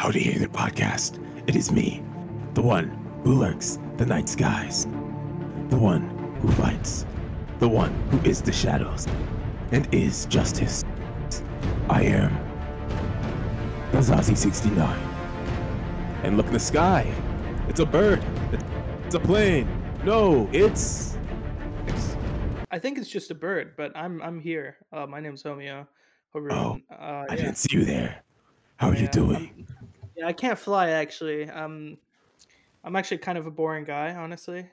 How to Hear the Podcast. It is me, the one who lurks the night skies, the one who fights, the one who is the shadows and is justice. I am Bazazi 69. And look in the sky. It's a bird. It's a plane. No, it's I think it's just a bird, but I'm I'm here. Uh, my name's Homeo. Oh, uh, I didn't see you there. How are you doing? I'm- yeah, I can't fly actually. Um, I'm actually kind of a boring guy, honestly.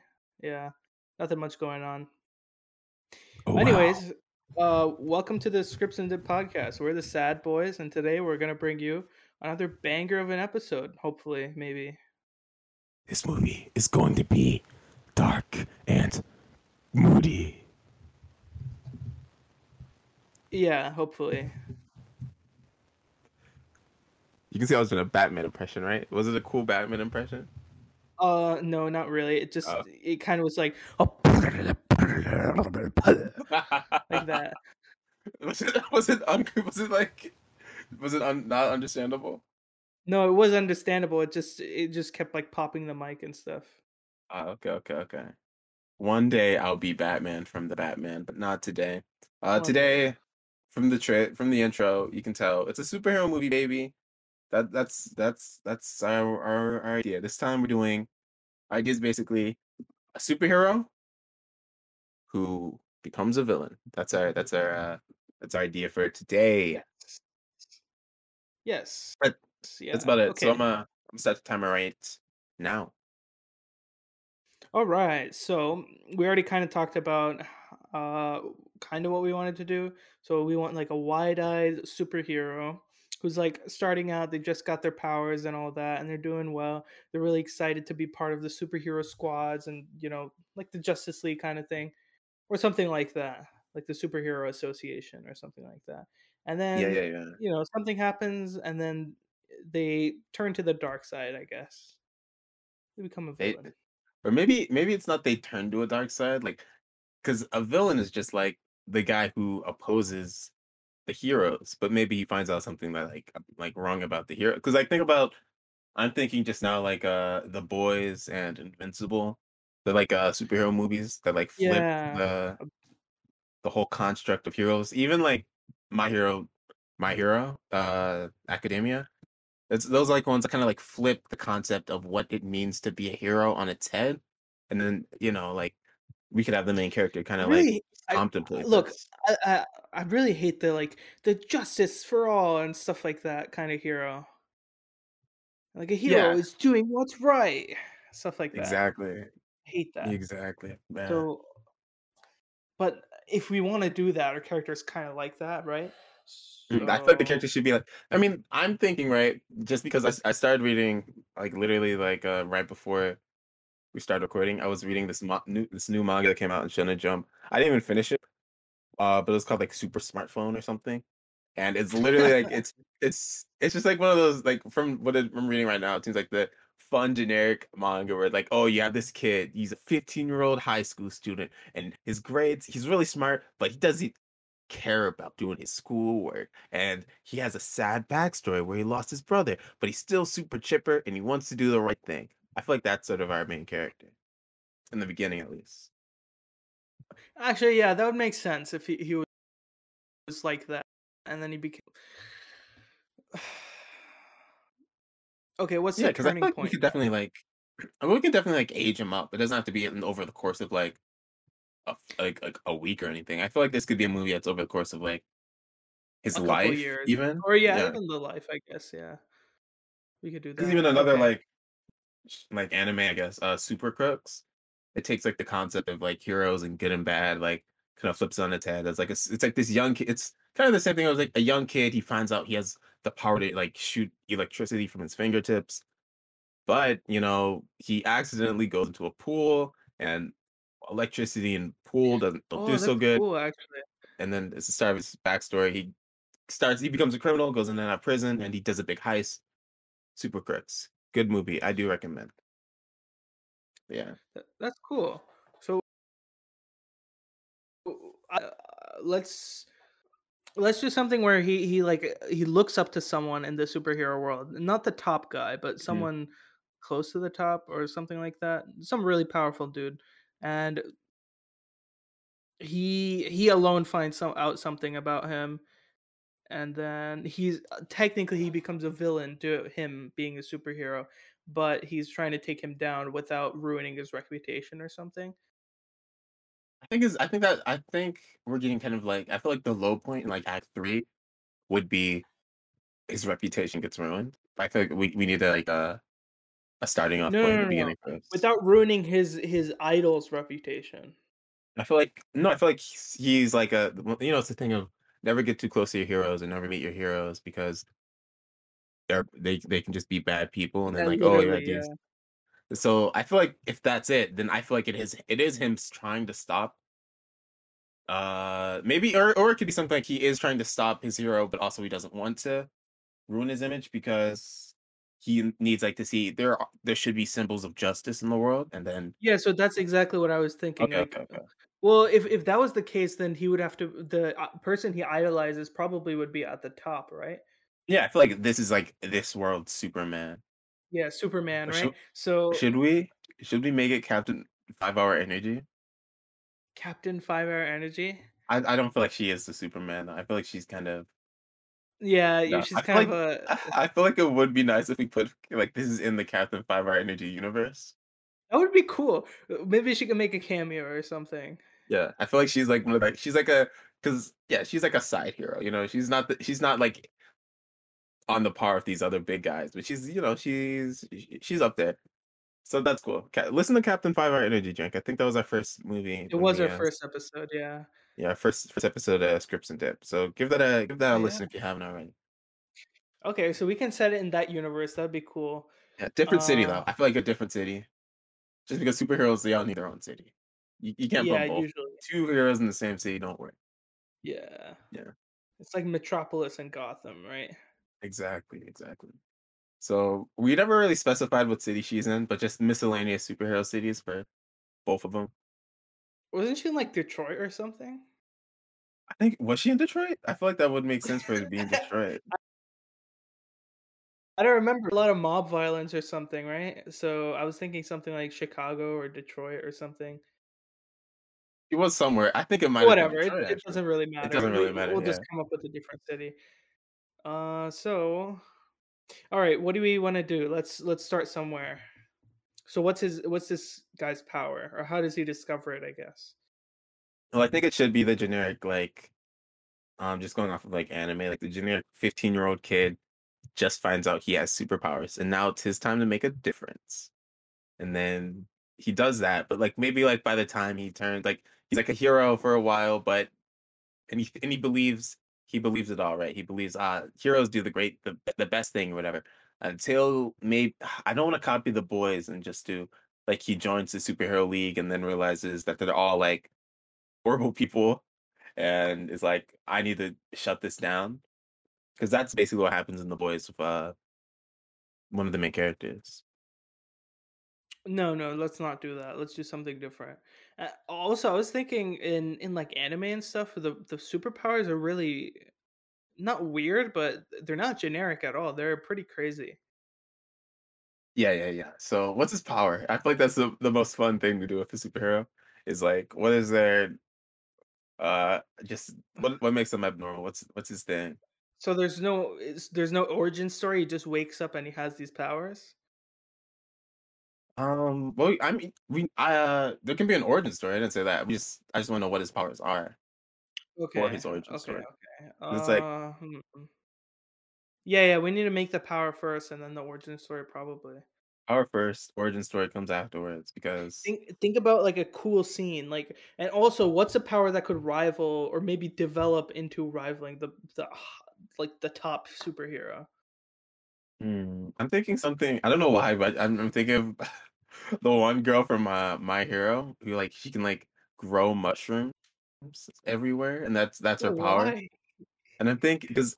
Yeah, nothing much going on. Oh, wow. Anyways, uh, welcome to the Scripts and Dip podcast. We're the Sad Boys, and today we're gonna bring you another banger of an episode. Hopefully, maybe. this movie is going to be dark and moody. Yeah, hopefully. You can see I was doing a Batman impression, right? Was it a cool Batman impression? Uh, no, not really. It just Oh. it kind of was like oh, like that. was it was it un- was it like was it un- not understandable? No, it was understandable. It just it just kept like popping the mic and stuff. Ah, okay, okay, okay. One day I'll be Batman from the Batman, but not today. Uh, Oh, today from the tra- from the intro, you can tell it's a superhero movie, baby. That that's that's that's our, our our idea. This time we're doing ideas basically a superhero who becomes a villain. That's our that's our uh, that's our idea for today. Yes. But yeah. That's about it. Okay. So I'm uh I'm set the timer right now. All right. So we already kind of talked about uh kind of what we wanted to do. So we want like a wide-eyed superhero who's like starting out, they just got their powers and all that and they're doing well. They're really excited to be part of the superhero squads and, you know, like the Justice League kind of thing or something like that, like the superhero association or something like that. And then yeah, yeah, yeah. you know, something happens and then they turn to the dark side, I guess. They become a They- villain. Or maybe maybe it's not they turn to a dark side, like because a villain is just like the guy who opposes the heroes, but maybe he finds out something that like like wrong about the hero. Because like think about, I'm thinking just now like uh the boys and Invincible, the like uh superhero movies that like flip Yeah. the the whole construct of heroes. Even like my hero, my hero, uh Academia. It's those like ones that kind of like flip the concept of what it means to be a hero on its head, and then you know like we could have the main character kind of like I- contemplate. look. I, I I really hate the like the justice for all and stuff like that kind of hero. Like a hero Yeah. is doing what's right, stuff like that. exactly, I hate that. exactly. man. So, but if we want to do that, our characters kind of like that, right? Mm, I feel like the character should be like. I mean, I'm thinking right, just because I, I started reading like literally like uh, right before we started recording, I was reading this mo- new this new manga that came out in Shonen Jump. I didn't even finish it, uh, but it's called like Super Smartphone or something, and it's literally like it's it's it's just like one of those like from what I'm reading right now. It seems like the fun generic manga where like oh you have this kid he's a 15 year old high school student and his grades he's really smart but he doesn't care about doing his schoolwork and he has a sad backstory where he lost his brother but he's still super chipper and he wants to do the right thing i feel like that's sort of our main character in the beginning at least Actually, yeah, that would make sense if he, he was like that, and then he became. okay, what's yeah the because i feel turning like we point? could definitely like I mean, we can definitely like age him up it doesn't have to be in, over the course of like a, like, like a week or anything i feel like this could be a movie that's over the course of like his life years. even or yeah, yeah. even the life, I guess. Yeah, we could do that. Because even another Okay. like like anime, I guess, uh Super Crooks, it takes like the concept of like heroes and good and bad, like kind of flips on its head. It's like a s it's like this young kid. It's kind of the same thing. I was like a young kid. He finds out he has the power to like shoot electricity from his fingertips, but you know he accidentally goes into a pool and electricity and pool doesn't don't oh, do so good. Cool, actually. And then it's the start of his backstory. He starts. He becomes a criminal, goes in and out of prison, and he does a big heist. Super Crooks. Good movie. I do recommend. Yeah. That's cool. So, uh, let's Let's do something where he he like he looks up to someone in the superhero world, not the top guy, but Mhm. someone close to the top or something like that. Some really powerful dude, and he he alone finds some out something about him, and then he's uh, technically he becomes a villain to him being a superhero, but he's trying to take him down without ruining his reputation or something. I think is I think that I think we're getting kind of like I feel like the low point in like Act Three would be his reputation gets ruined. I feel like we, we need a, like a a starting off No, point no, in the no, no. beginning. Without ruining his his idol's reputation. I feel like no, I feel like he's, he's like a you know it's the thing of never get too close to your heroes and never meet your heroes because they're they they can just be bad people and then Yeah, like oh yeah literally, these yeah. so I feel like if that's it then I feel like it is it is him s- trying to stop uh maybe or or it could be something like he is trying to stop his hero but also he doesn't want to ruin his image because he needs like to see there are, there should be symbols of justice in the world and then Yeah, so that's exactly what I was thinking, okay like okay okay well, if if that was the case, then he would have to the, uh, person he idolizes probably would be at the top, right? Yeah I feel like this is like this world Superman Yeah, Superman, Or right? should So, should we should we make it Captain Five Hour Energy? Captain Five Hour Energy? I I don't feel like she is the Superman. I feel like she's kind of Yeah, you no. she's I feel kind of like a I feel like it would be nice if we put like this is in the Captain Five Hour Energy universe. that would be cool. Uh, maybe she could make a cameo or something. Yeah, I feel like she's like one of like she's like a because yeah she's like a side hero. You know, she's not the, she's not like on the par with these other big guys, but she's you know she's she's up there. So that's cool. Listen to Captain Five Hour Energy Drink. I think that was our first movie It was our uh, first episode, yeah. yeah first first episode of Scripts and Dip. So give that a give that a yeah. listen if you haven't already. Okay, so we can set it in that universe, that'd be cool. Yeah, different city Uh, though. I feel like a different city. Just because superheroes, they all need their own city. You, you can't yeah, both. usually. Two heroes in the same city don't work. Yeah. Yeah, It's like Metropolis and Gotham, right? Exactly, exactly. So we never really specified what city she's in, but just miscellaneous superhero cities for both of them. Wasn't she in like Detroit or something? I think was she in Detroit? I feel like that would make sense for her to be in Detroit. I don't remember a lot of mob violence or something, right? So I was thinking something like Chicago or Detroit or something. She was somewhere. I think it might have been Whatever, it, Detroit. it Actually, doesn't really matter. it doesn't really matter. we'll Yeah. just come up with a different city. Uh, so all right, what do we want to do? Let's let's start somewhere. So what's his what's this guy's power, or how does he discover it? I guess. Well, I think it should be the generic like um just going off of like anime, like the generic 15 year old kid just finds out he has superpowers and now it's his time to make a difference. And then he does that, but like maybe like by the time he turns like he's like a hero for a while, but and he and he believes he believes it all, right? He believes uh heroes do the great the the best thing, or whatever. Until maybe I don't want to copy the boys and just do like he joins the superhero league and then realizes that they're all like horrible people and is like, I need to shut this down. Because that's basically what happens in the boys with uh one of the main characters. No, no, let's not do that. Let's do something different. Uh, also, I was thinking in in like anime and stuff, the the superpowers are really not weird, but they're not generic at all. They're pretty crazy. Yeah, yeah, yeah. So what's his power? I feel like that's the, the most fun thing to do with a superhero is like what is their uh just what what makes them abnormal? What's what's his thing? So there's no there's no origin story. He just wakes up and he has these powers. Um well I mean we I uh there can be an origin story. I didn't say that. We just I just want to know what his powers are Okay. Or his origin okay, story. okay. It's like Uh, hmm. yeah, yeah. We need to make the power first, and then the origin story probably. power first, origin story comes afterwards because Think think about like a cool scene, like, and also what's a power that could rival or maybe develop into rivaling the the like the top superhero. Hmm, I'm thinking something. I don't know why, but I'm, I'm thinking of the one girl from uh, My Hero who like she can like grow mushrooms everywhere, and that's that's her power. Why? And I'm thinking because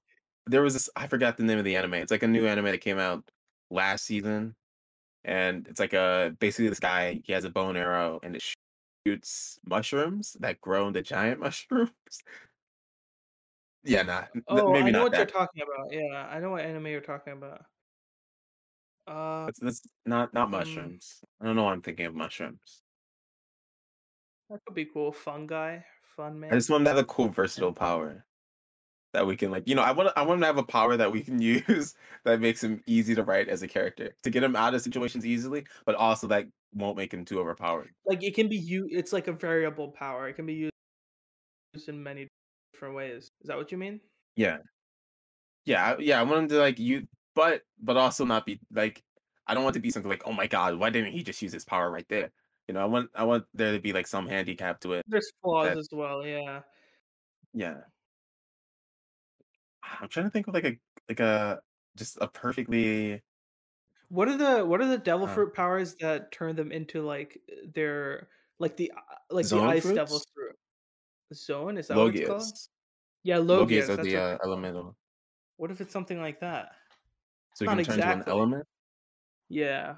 there was this I forgot the name of the anime. It's like a new anime that came out last season, and it's like a basically this guy he has a bow and arrow and it shoots mushrooms that grow into giant mushrooms. Yeah, nah, Oh, maybe I know not what you're talking about. Yeah, I know what anime you're talking about. Uh, That's, that's not not mm, mushrooms. I don't know why I'm thinking of mushrooms. that could be cool. Fungi, fun man. I just want to have a cool, versatile power that we can like. You know, I want I want to have a power that we can use that makes him easy to write as a character to get him out of situations easily, but also that won't make him too overpowered. Like it can be you. It's like a variable power. It can be used in many different ways. Is that what you mean? Yeah, yeah, yeah. I want him to like you, but but also not be like. I don't want to be something like, oh my god, why didn't he just use his power right there? You know, I want I want there to be like some handicap to it. There's flaws That as well. Yeah. yeah. I'm trying to think of like a like a just a perfectly What are the what are the devil uh, fruit powers that turn them into like their like the uh, like the ice devil fruit Zoan? Is that what it's called? Yeah, Logias Logias. are the uh, elemental. What if it's something like that? So you Not can turn to an element. Yeah.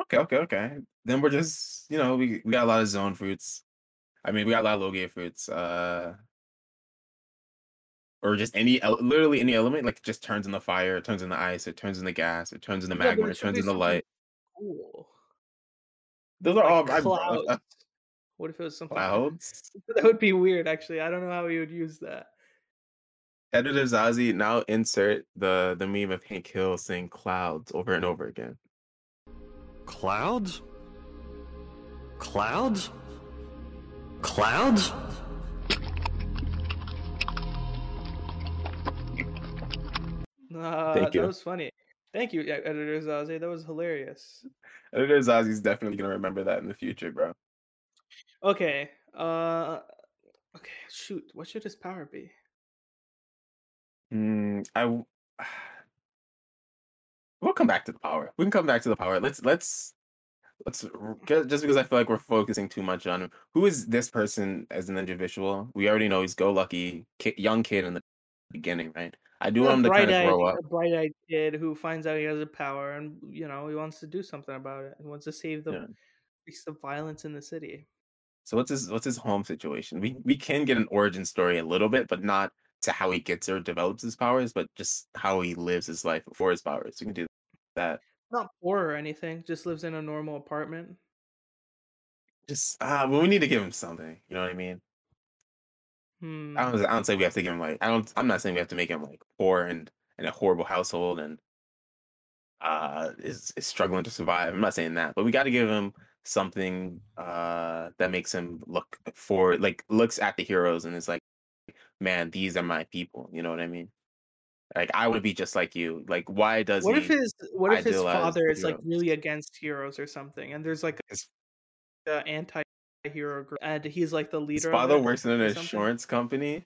Okay, okay, okay. Then we're just, you know, we we got a lot of Zoan fruits. I mean, we got a lot of Logia fruits. Uh, or just any literally any element like just turns in the fire, it turns in the ice, it turns in the gas, it turns in the Yeah, magma, it it turns in the light. cool. Those are Like all I. I, What if it was something clouds. that would be weird actually. I don't know how we would use that. Editor Zazie now insert the the meme of Hank Hill saying clouds over and over again. Clouds? Clouds? Clouds? Uh, Thank that was funny. Thank you, editor Zaze. That was hilarious. Editor Zazie's definitely gonna remember that in the future, bro. Okay. Uh okay, shoot. What should his power be? Mm, I w- we'll come back to the power. We can come back to the power. Let's let's let's r- just because I feel like we're focusing too much on. Who is this person as an individual? We already know he's go lucky ki- young kid in the beginning, right? I do want him to kind of grow up. a bright-eyed kid who finds out he has a power, and you know he wants to do something about it. He wants to save the Yeah. the violence in the city. So what's his what's his home situation? We we can get an origin story a little bit, but not to how he gets or develops his powers, but just how he lives his life before his powers. We can do that. Not poor or anything. Just lives in a normal apartment. Just uh, well, we need to give him something. You know what I mean? Hmm. I don't. I don't say we have to give him like. I don't. I'm not saying we have to make him like poor and in a horrible household and uh is, is struggling to survive. I'm not saying that, but we got to give him something uh that makes him look for like looks at the heroes and is like, man, these are my people. You know what I mean? Like I would be just like you. Like why does What he if his What if his father the is like really against heroes or something, and there's like His, a anti-hero group, and he's like the leader of father works in an insurance company.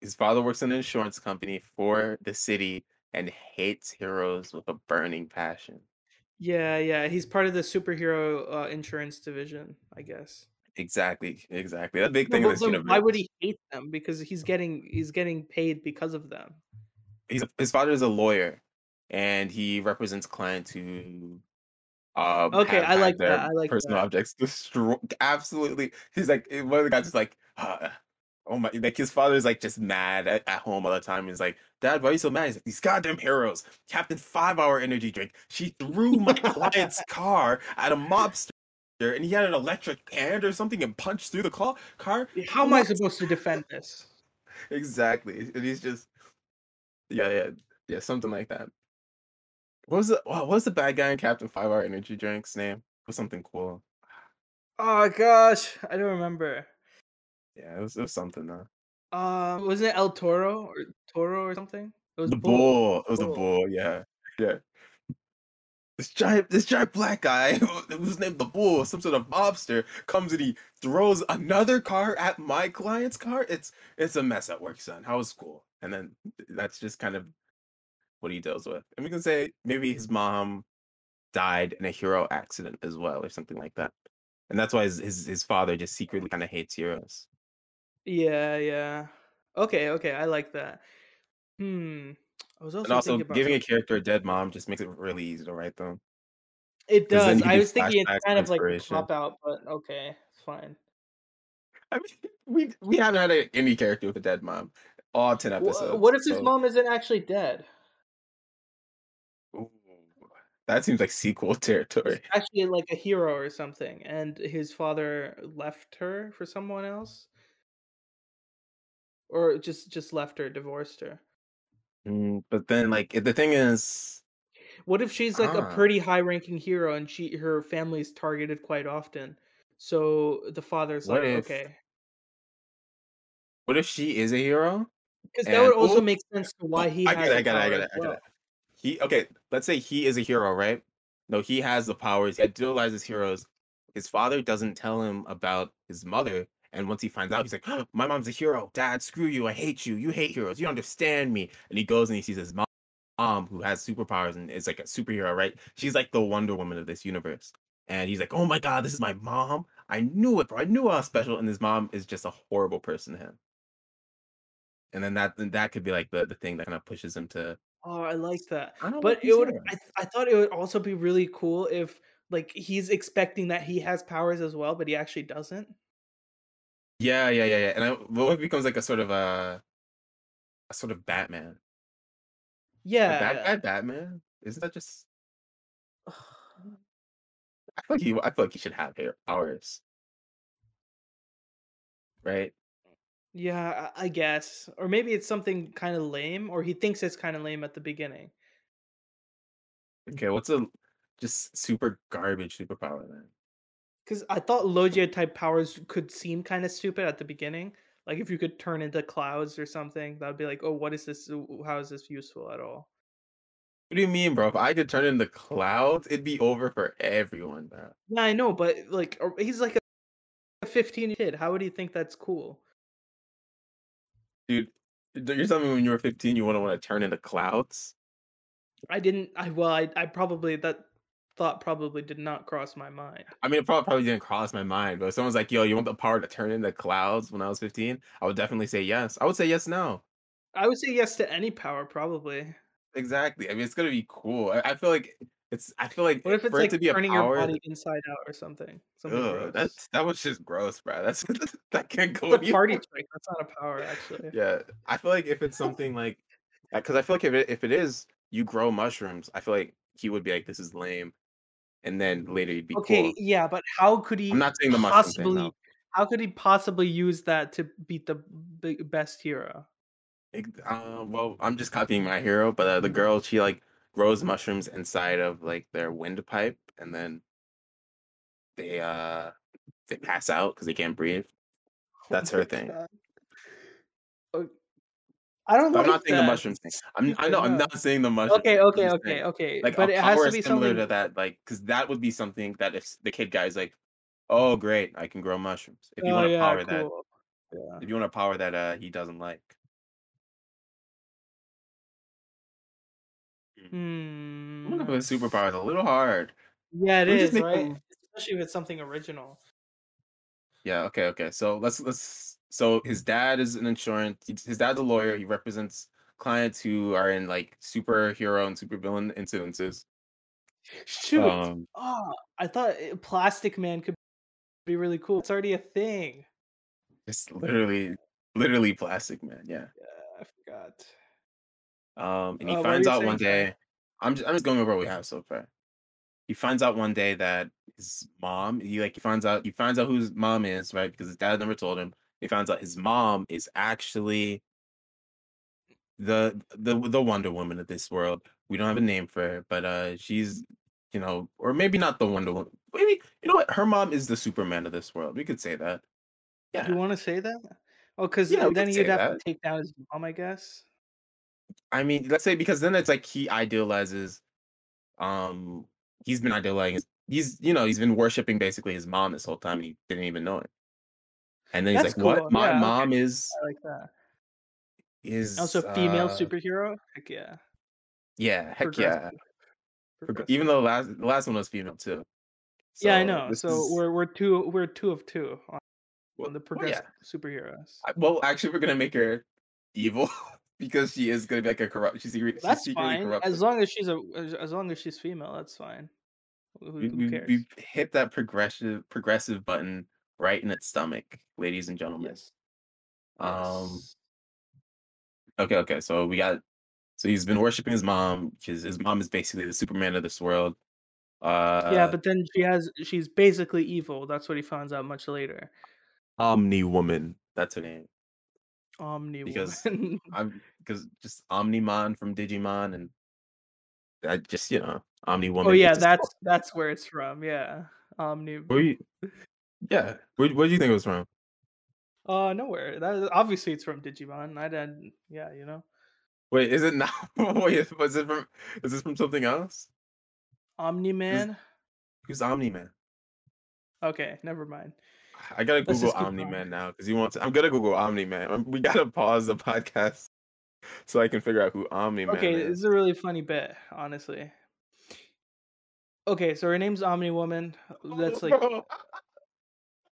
His father works in an insurance company for the city and hates heroes with a burning passion. Yeah, yeah. He's part of the superhero uh, insurance division, I guess. Exactly, exactly. That big thing in but this then why would he hate them? Because he's getting he's getting paid because of them. He's his father is a lawyer, and he represents clients who um Okay, I like that. I like personal that. objects destroyed. Absolutely, he's like eh, one of the guys is like, "Ah, oh my, like his father is like just mad at, at home all the time. He's like, Dad, why are you so mad? He's like, these goddamn heroes, Captain Five Hour Energy Drink. She threw my client's car at a mobster. And he had an electric hand or something and punched through the car. car. How am I supposed to defend this? exactly. And he's just yeah, yeah, yeah, something like that. What was the what was the bad guy in Captain Five Hour Energy Drinks name? It was something cool. Oh gosh, I don't remember. Yeah, it was, it was something though. Uh, wasn't it El Toro or Toro or something? It was The Bull. bull. It was a Bull. bull. Yeah, yeah. This giant, this giant black guy who's named the Bull, some sort of mobster, comes and he throws another car at my client's car. It's it's a mess at work, son. How was school? And then that's just kind of what he deals with. And we can say maybe his mom died in a hero accident as well, or something like that. And that's why his his, his father just secretly kind of hates heroes. Yeah, yeah. Okay, okay, I like that. Hmm. I was also And also thinking about giving a character a dead mom just makes it really easy to write them. It does. I was thinking it's kind of like a inspiration. out, but okay, it's fine. I mean, we we haven't had a, any character with a dead mom. All ten episodes. What if his mom isn't actually dead? Ooh, that seems like sequel territory. She's actually like a hero or something, and his father left her for someone else, or just just left her, divorced her. Mm, but then, like, the thing is, What if she's like a Ah. pretty high-ranking hero and she her family's targeted quite often? So the father's What like, if- okay, what if she is a hero? because that would also Ooh, make sense to why Oh, he I has get it, I get it, I as it, I get it. He okay. Let's say he is a hero, right? No, he has the powers. He idolizes heroes. His father doesn't tell him about his mother, and once he finds out, he's like, "Oh, "My mom's a hero. Dad, screw you. I hate you. You hate heroes. You don't understand me." And he goes and he sees his mom, mom who has superpowers and is like a superhero, right? She's like the Wonder Woman of this universe. And he's like, "Oh my god, this is my mom. I knew it, bro. I knew I was special." And his mom is just a horrible person to him. And then that then that could be like the, the thing that kind of pushes him to Oh, I like that. I don't But it would. I, th- I thought it would also be really cool if like he's expecting that he has powers as well, but he actually doesn't. Yeah, yeah, yeah, yeah. And I, what becomes like a sort of a, a sort of Batman? A Yeah. bad guy Batman? Isn't that just? I feel like he. I feel like he should have hair powers, right? Yeah, I I guess. Or maybe it's something kind of lame, or he thinks it's kind of lame at the beginning. Okay, what's a just super garbage superpower then? Because I thought Logia type powers could seem kind of stupid at the beginning. Like if you could turn into clouds or something, that would be like, oh, what is this? How is this useful at all? What do you mean, bro? If I could turn into clouds, it'd be over for everyone, bro. Yeah, I know, but like he's like a 15 kid. How would he think that's cool? Dude, you're telling me when you were 15 you wouldn't want to turn into clouds? I didn't. I well, I I probably that thought probably did not cross my mind. I mean, it probably, probably didn't cross my mind, but if someone's like, yo, you want the power to turn into clouds when I was 15? I would definitely say yes. I would say yes now. I would say yes to any power, probably. Exactly. I mean, it's gonna be cool. I, I feel like it's. I feel like What if it's for it like to be a turning power. your body inside out or something? Something ugh, that's that was just gross, bro. That's that can't go. It's a party trick. That's not a power, actually. Yeah, I feel like if it's something like, because I feel like if it if it is, you grow mushrooms. I feel like he would be like, this is lame, and then later he'd be Okay, cool. yeah, but how could he I'm not saying the mushroom thing. No. How could he possibly use that to beat the best hero? Uh, well, I'm just copying my hero, but uh, the girl she like grows mushrooms inside of like their windpipe, and then they uh they pass out because they can't breathe. That's Oh her thing. God. I don't I'm not saying the mushroom thing. I'm I know I'm not saying the mushroom. Okay, okay, okay, saying, okay. Like but it has to be similar something. to that, like because that would be something that if the kid guy's like, oh great, I can grow mushrooms. If you oh want to yeah, power that. Yeah. if you want a power that uh he doesn't like. Hmm. I'm for the superpowers a little hard. Yeah, it is right. them- Especially if it's something original. Yeah. Okay. Okay. So let's let's. So his dad is an insurance. His dad's a lawyer. He represents clients who are in like superhero and supervillain incidences. Shoot. Um, oh, I thought uh, Plastic Man could be really cool. It's already a thing. it's literally, literally Plastic Man. Yeah. Yeah, I forgot. Um, and he Uh, finds out one day. I'm just, I'm just going over what we have so far. He finds out one day that his mom. He like he finds out he finds out who his mom is right because his dad never told him. He finds out his mom is actually the the the Wonder Woman of this world. We don't have a name for her, but uh, she's you know, or maybe not the Wonder Woman. Maybe you know what? Her mom is the Superman of this world. We could say that. Yeah. Do you want to say that? Oh, because Yeah, then you'd have that. to take down his mom, I guess. I mean, let's say because then it's like he idealizes, um, he's been idealizing. He's you know he's been worshiping basically his mom this whole time. And he didn't even know it. And then he's That's like, "What? My yeah, okay. mom is I like that. is Also, female uh, superhero. Heck yeah. Yeah, heck yeah. Progressive. Even though the last the last one was female too. yeah, I know. So is- we're we're two we're two of two on, well, on the well, progressive yeah. superheroes. I- Well, actually, we're gonna make her evil because she is gonna be like a corrupt. She's, secret- she's That's secretly fine corrupt. as long as she's a as, as long as she's female. That's fine. Who, we, who we, we hit that progressive progressive button right in its stomach, ladies and gentlemen. Yes. Um. Okay. Okay. So we got. So he's been worshiping his mom because his mom is basically the Superman of this world. Uh, yeah, but then she has she's basically evil. That's what he finds out much later. Omni Woman. That's her name. Omni Because woman. I'm because just Omnimon from Digimon, and I just you know Omni Woman. oh yeah, that's that's where it's from. Yeah, Omni. You, yeah. Where, where do you think it was from? Uh, nowhere. That obviously it's from Digimon. I didn't. Yeah, you know, Wait, is it not? Wait, was it from? Is this from something else? Omni Man. Who's Omni Man? Okay, never mind. I gotta Let's Google Omni Man now because you want. To, I'm gonna Google Omni Man. We gotta pause the podcast so I can figure out who Omni Man Okay, is. this is a really funny bit, honestly. Okay, so her name's Omni Woman. That's like Bro, I didn't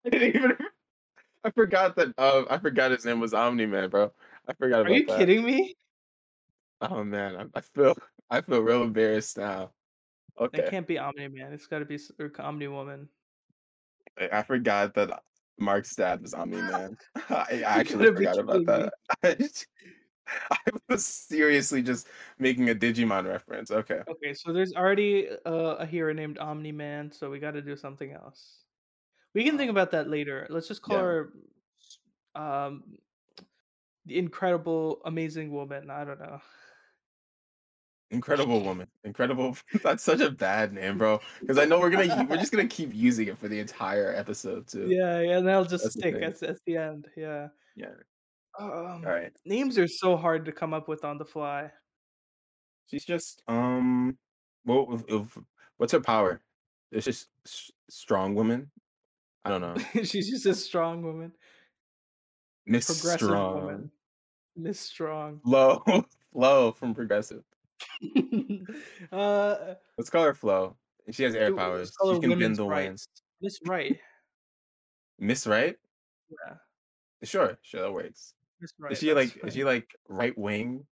even. I forgot that. Uh, I forgot his name was Omni Man, bro. I forgot about Are you that. kidding me? Oh man, I, I feel. I feel real embarrassed now. Okay, It can't be Omni Man. It's got to be Omni Woman. I, forgot that Mark's dad was Omni Man. I actually forgot about that. I, I was seriously just making a Digimon reference. Okay. Okay, so there's already uh, a hero named Omni Man, so we got to do something else. We can think about that later. Let's just call Yeah. her um the incredible amazing woman. I don't know. Incredible woman. Incredible. That's such a bad name, bro. Because I know we're gonna we're just gonna keep using it for the entire episode too. Yeah, yeah, and that'll just That's stick at, at the end. Yeah. Yeah. Um, All right. Names are so hard to come up with on the fly. She's just um. If- what's her power? It's just strong woman. I don't know. She's just a strong woman, Miss progressive Strong. woman, Miss Strong. Flo. Flo from Progressive. uh, Let's call her Flo. And She has air powers. She can bend the wind. rights. Miss Right. Miss Right? Yeah, Sure, sure, that works. Miss Right. is she like fine. is she like right wing?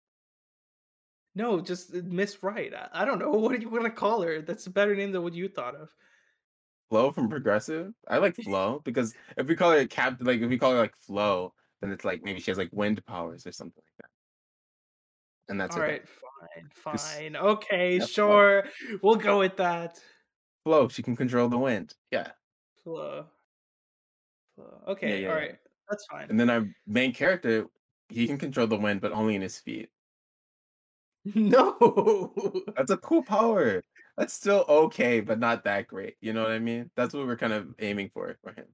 No, just uh, Miss Right. I, I don't know. What do you want to call her? That's a better name than what you thought of. Flo from Progressive? I like Flow because if we call her Cap like if we call her like Flow, then it's like maybe she has like wind powers or something like that. And that's all right. fine, Just- fine. Okay, Yeah, sure. We'll go with that. Flow. she can control the wind. Yeah. Flow. Flo. Okay, yeah, all yeah. That's fine. And then our main character, he can control the wind, but only in his feet. no. That's a cool power. That's still okay, but not that great. You know what I mean? That's what we're kind of aiming for for him.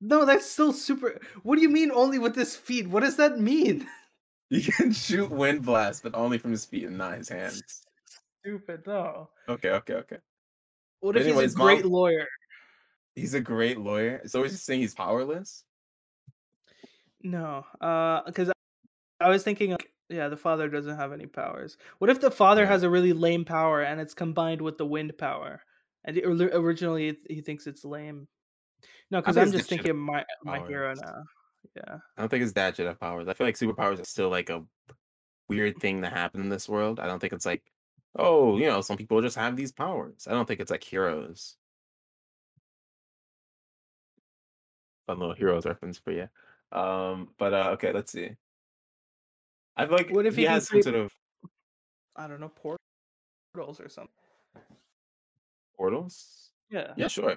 No, that's still super. What do you mean only with his feet? What does that mean? He can shoot wind blast, but only from his feet and not his hands. Stupid. No. Okay, okay, okay. What But if anyways, he's a great Mom- lawyer? He's a great lawyer. So he's just saying he's powerless. No, uh, because I was thinking, like, yeah, the father doesn't have any powers. What if the father Yeah. has a really lame power and it's combined with the wind power? And it- originally he thinks it's lame. No, because I'm just thinking my my hero now. Yeah. I don't think his dad should have powers. I feel like superpowers are still like a weird thing to happen in this world. I don't think it's like, oh, you know, some people just have these powers. I don't think it's like heroes. Fun little heroes reference for you. Um, but uh, okay, let's see. I feel like What if he he has some sort of I don't know portals or something. portals. Yeah. Yeah, sure.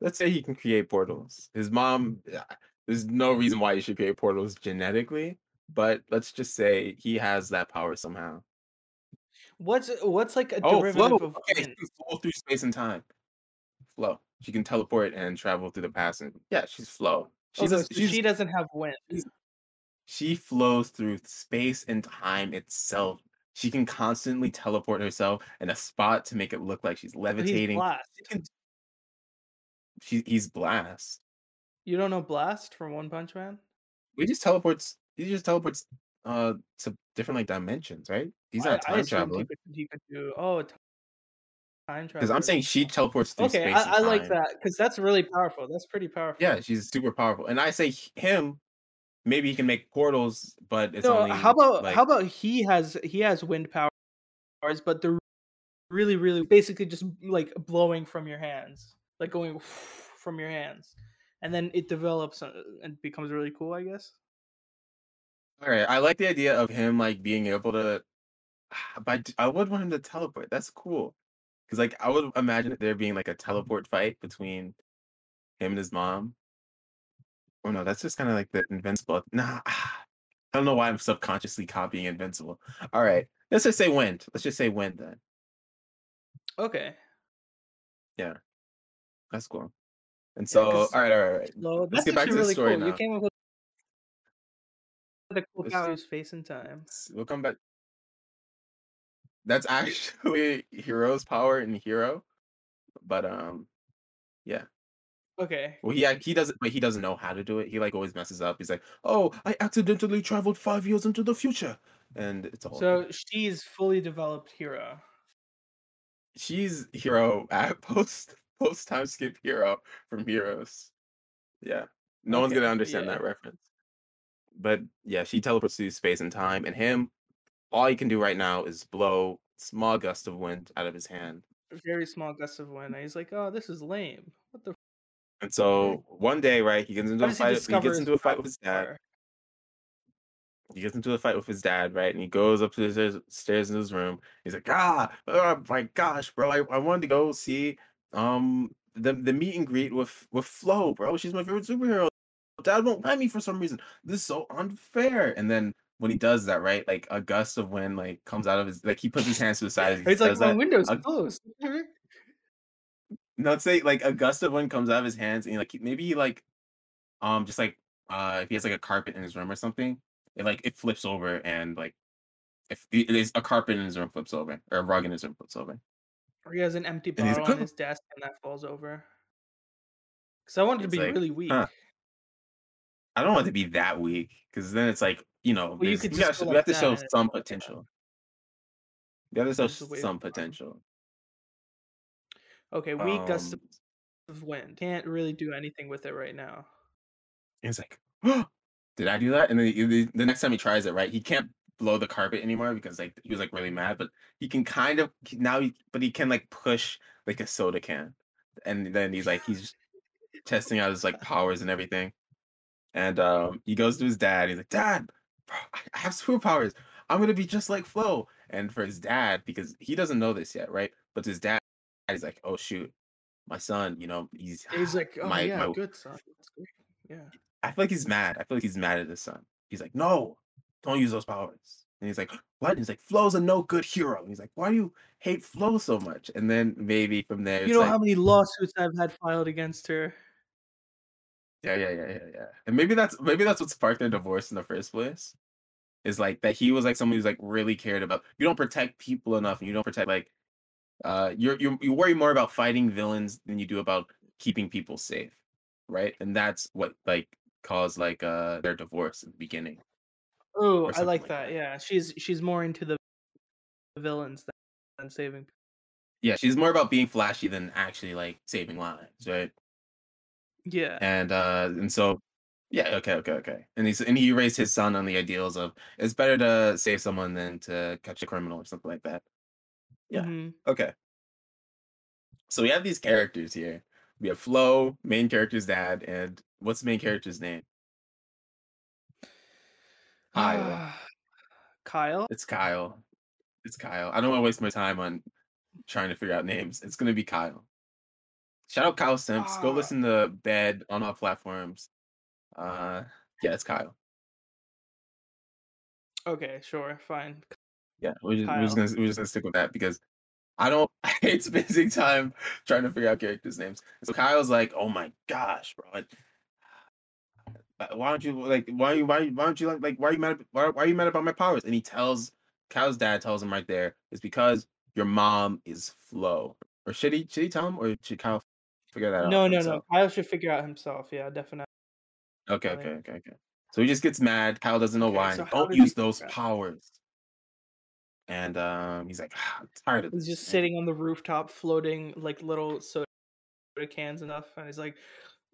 Let's say he can create portals. His mom, uh, there's no reason why he should create portals genetically, but let's just say he has that power somehow. What's what's like a Oh, derivative flow. of Okay, she can flow through space and time. Flow. She can teleport and travel through the past. And yeah, she's flow. Oh, she's, Okay, a, so she's she doesn't have wind. She flows through space and time itself. She can constantly teleport herself in a spot to make it look like she's But He's levitating. blast. She can- she, he's blast. You don't know blast from One Punch Man? He just teleports. He just teleports uh to different like dimensions, right? He's I- not a I time traveler. He could, he could do oh time travel. Because I'm saying she teleports through okay, space. I, I and like that because that's really powerful. That's pretty powerful. Yeah, she's super powerful. And I say him, maybe he can make portals, but it's No, only how about like, how about he has he has wind power powers, but they're really really basically just like blowing from your hands, like going from your hands, and then it develops uh, and becomes really cool. I guess. All right, I like the idea of him like being able to. But I would want him to teleport. That's cool, because like I would imagine there being like a teleport fight between him and his mom. Oh no, that's just kind of like the invincible. Nah, I don't know why I'm subconsciously copying invincible. All right, let's just say wind. Let's just say wind then. Okay. Yeah, that's cool. And so, 'cause- all right, all right, all right. So Let's get back to the really story cool. You now. came up with a cool guy who's facing time. We'll come back. That's actually Hiro's power in Hero, but um, yeah. Okay. Well, he ac- he doesn't, but he doesn't know how to do it. He like always messes up. He's like, "Oh, I accidentally traveled five years into the future," and it's all. So she's fully developed hero. she's Hiro at post post time skip Hiro from Heroes. Yeah, no one's gonna understand yeah. that reference. But yeah, she teleports through space and time, and him, all he can do right now is blow small gust of wind out of his hand. Very small gust of wind. And he's like, "Oh, this is lame. What the?" And so one day, right, he gets into How a does he fight. He gets into a fight with his dad. He gets into a fight with his dad, right? And he goes up to the stairs, in his room. He's like, ah, oh my gosh, bro, I, I wanted to go see um the the meet and greet with with Flo, bro. She's my favorite superhero. Dad won't let me for some reason. This is so unfair. And then when he does that, right, like a gust of wind like comes out of his like he puts his hands to the side. he He's like, "My that. window's a- closed." No, it's like like a gust of wind comes out of his hands, and like he- maybe he like, um, just like uh, if he has like a carpet in his room or something, it like it flips over, and like if it is a carpet in his room flips over, or a rug in his room flips over. Or he has an empty And he's bottle like, on his desk and that falls over. Because I want it to It's be like, really weak. huh. I don't want it to be that weak, because then it's like you know, Well, you there's- could we, just gotta, go we like have to that show and it some falls down. potential. We have to show Just some potential. Okay, weak gust Um, of wind. Can't really do anything with it right now. He's like, did I do that? And then he- the, the next time he tries it, right, he can't blow the carpet anymore because like he was like really mad, but he can kind of now, he, but he can like push like a soda can, and then he's like he's testing out his like powers and everything, and um he goes to his dad. He's like, Dad, bro, I I have superpowers. I'm gonna be just like Flo. And for his dad, because he doesn't know this yet, right? But his dad, he's like, oh shoot, my son, you know, he's He's like, oh my- yeah, my- good son. Yeah. I feel like he's mad. I feel like he's mad at his son. He's like, no, don't use those powers. And he's like, what? And he's like, Flo's a no good hero. And he's like, why do you hate Flo so much? And then maybe from there, You know like, how many lawsuits I've had filed against her. yeah, yeah, yeah, yeah, yeah. And maybe that's maybe that's what sparked their divorce in the first place. Is like that he was like someone who's like really cared about. You don't protect people enough, and you don't protect like, uh, you're you're you worry more about fighting villains than you do about keeping people safe, right? And that's what like caused like uh their divorce in the beginning. Oh, I like like that. that. Yeah, she's she's more into the villains than, than saving. yeah, she's more about being flashy than actually like saving lives, right? Yeah. And uh and so yeah, okay, okay, okay. And he's and he raised his son on the ideals of it's better to save someone than to catch a criminal or something like that. Yeah. Mhm. Okay. So we have these characters here. We have Flo, main character's dad, and what's the main character's name? Kyle. Kyle. It's Kyle. It's Kyle. I don't want to waste my time on trying to figure out names. It's gonna be Kyle. Shout out Kyle Simps. Go Ah. listen to Bed on all platforms. Uh yeah, it's Kyle. Okay, sure, fine. Yeah, we're just, we're just gonna we're just gonna stick with that because I don't I hate spending time trying to figure out characters' names. So Kyle's like, oh my gosh, bro. Uh, Why don't you like why you why why don't you like like why are you mad why, why are you mad about my powers? And he tells Kyle's dad tells him right there, it's because your mom is Flo. Or should he should he tell him or should Kyle figure that out? No, no, no. Kyle should figure out himself. Yeah, definitely. Okay, okay, okay, okay. So he just gets mad. Kyle doesn't know Okay, why. so Don't use those powers. And um, he's like, "Ah, I'm tired of He's this. just man." sitting on the rooftop, floating like little soda cans enough, and he's like,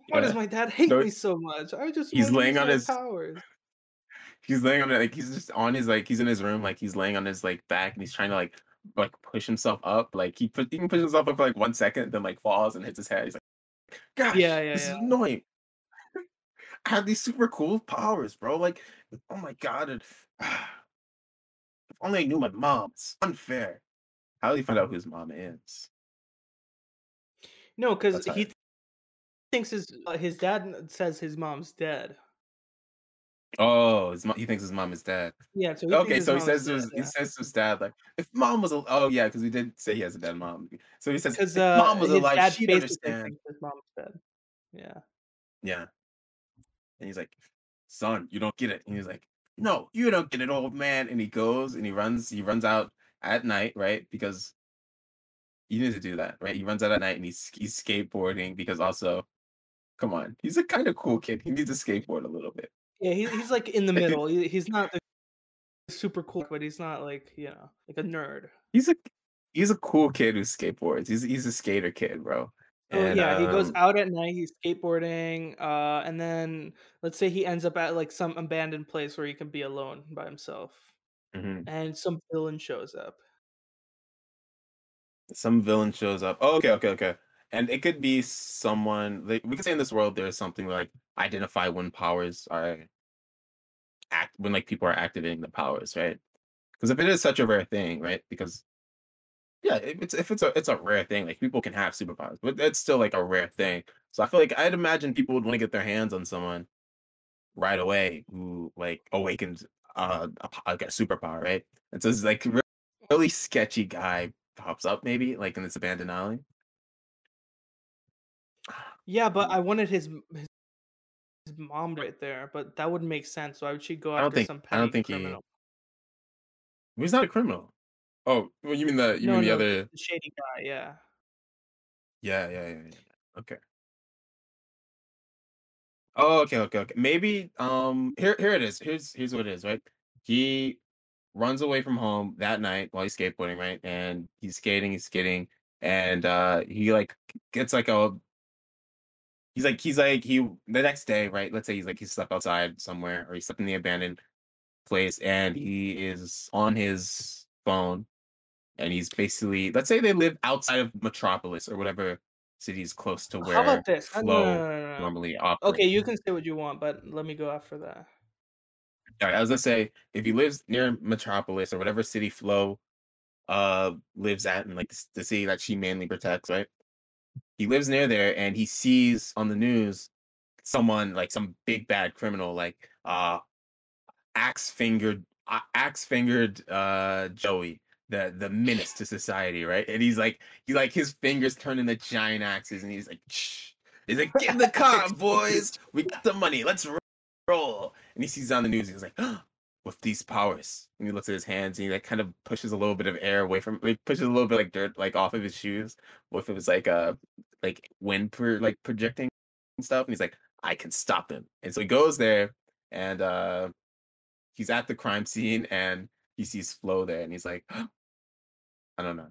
"Why does my dad hate No, me so much? I just he's laying on his- powers." he's laying on it like he's just on his like he's in his room like he's laying on his like back and he's trying to like like push himself up like he put he can push himself up for like one second then like falls and hits his head he's like gosh, Yeah, yeah, this is annoying. I have these super cool powers, bro. Like, oh my god, and, if only I knew my mom. It's unfair. How do you find out who his mom is? No, because he th- thinks his uh, his dad says his mom's dead. Oh, his mom, he thinks his mom is dead. Yeah, so he Okay, so he says to his, he says to his dad like, if mom was, al- oh yeah, because we did say he has a dead mom. So he says, Because if uh, mom was alive, she'd understand. his mom's dead. Yeah. Yeah. And he's like, son, you don't get it. And he's like, no, you don't get it, old man. And he goes and he runs, he runs out at night, right? Because you need to do that, right? He runs out at night and he's he's skateboarding because also, come on, he's a kind of cool kid. He needs to skateboard a little bit. Yeah, he, he's like in the middle. He, he's not super cool, but he's not like you know like a nerd. He's a he's a cool kid who skateboards. He's he's a skater kid, bro. So And, yeah, he goes um, out at night. He's skateboarding, uh, and then let's say he ends up at like some abandoned place where he can be alone by himself, mhm. and some villain shows up. some villain shows up. Oh, okay, okay, okay. And it could be someone like we could say in this world there's something like identify when powers are act when like people are activating the powers, right? Because if it is such a rare thing, right? Because yeah, if it's if it's a it's a rare thing, like people can have superpowers, but it's still like a rare thing. So I feel like I'd imagine people would want to get their hands on someone right away who like awakens uh a, a superpower, right? And so it's like re- really sketchy guy pops up maybe like in this abandoned island. Yeah, but I wanted his his, his mom right there, but that wouldn't make sense. Why would she go I don't think some I don't think criminal? he he's not a criminal. Oh, well, you mean the you no, mean the no, other the shady guy. Yeah. yeah, yeah, yeah, yeah. Okay. Oh, okay, okay, okay. Maybe um here here it is. Here's here's what it is, right? He runs away from home that night while he's skateboarding, right? And he's skating, he's skating, and uh he like gets like a he's like he's like he the next day, right? Let's say he's like he slept outside somewhere or he slept in the abandoned place and he is on his phone and he's basically let's say they live outside of Metropolis or whatever cities close to where How about this? Uh, Flo no, no, no, no. normally operates. Okay, you can say what you want, but let me go after that. All right, I was gonna say if he lives near Metropolis or whatever city Flo uh lives at, and like the, city that she mainly protects, right? He lives near there, and he sees on the news someone like some big bad criminal, like uh axe fingered, axe fingered uh Joey, the the menace to society, right? And he's like, he like his fingers turn into giant axes, and he's like, Shh. he's like, get in the car, boys, we got the money, let's roll. And he sees on the news, he's like, with these powers. And he looks at his hands and he like kind of pushes a little bit of air away from like pushes a little bit like dirt like off of his shoes. What if it was like uh like wind per like projecting and stuff? And he's like, I can stop them. And so he goes there and uh he's at the crime scene and he sees Flo there and he's like, I don't know.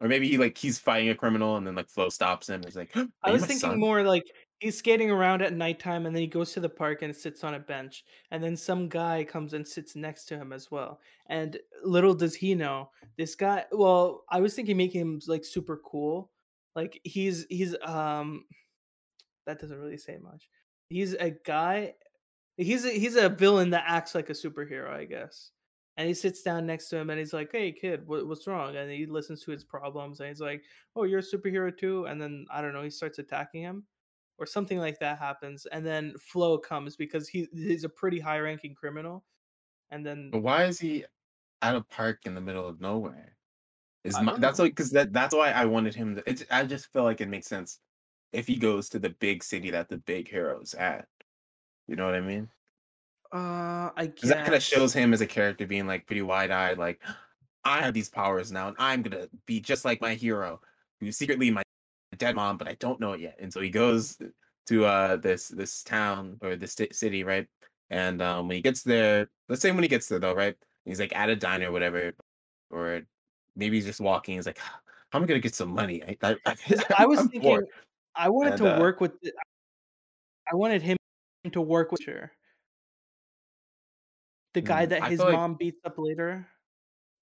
Or maybe he like he's fighting a criminal and then like Flo stops him he's like, I was thinking son?" more like he's skating around at nighttime and then he goes to the park and sits on a bench and then some guy comes and sits next to him as well. And little does he know, this guy well, I was thinking making him like super cool. Like he's he's um that doesn't really say much. He's a guy he's a, he's a villain that acts like a superhero, I guess. And he sits down next to him and he's like, "Hey kid, what, what's wrong?" And he listens to his problems and he's like, "Oh, you're a superhero too." And then I don't know, he starts attacking him or something like that happens. And then Flo comes because he he's a pretty high-ranking criminal. And then why is he at a park in the middle of nowhere? Is my, that's like because that that's why I wanted him to. It, I just feel like it makes sense if he goes to the big city that the big hero's at. You know what I mean? Uh I Because that kind of shows him as a character being like pretty wide eyed, like I have these powers now, and I'm gonna be just like my hero, who's secretly my dead mom, but I don't know it yet. And so he goes to uh this this town or this ci- city, right? And um, when he gets there, let's say when he gets there though, right? He's like at a diner or whatever, or maybe he's just walking. He's like, "How am I gonna get some money?" I, I, I, I was I'm thinking poor." I wanted And, to uh, work with the, I wanted him to work with her. The guy Mm, that his feel like- mom beats up later.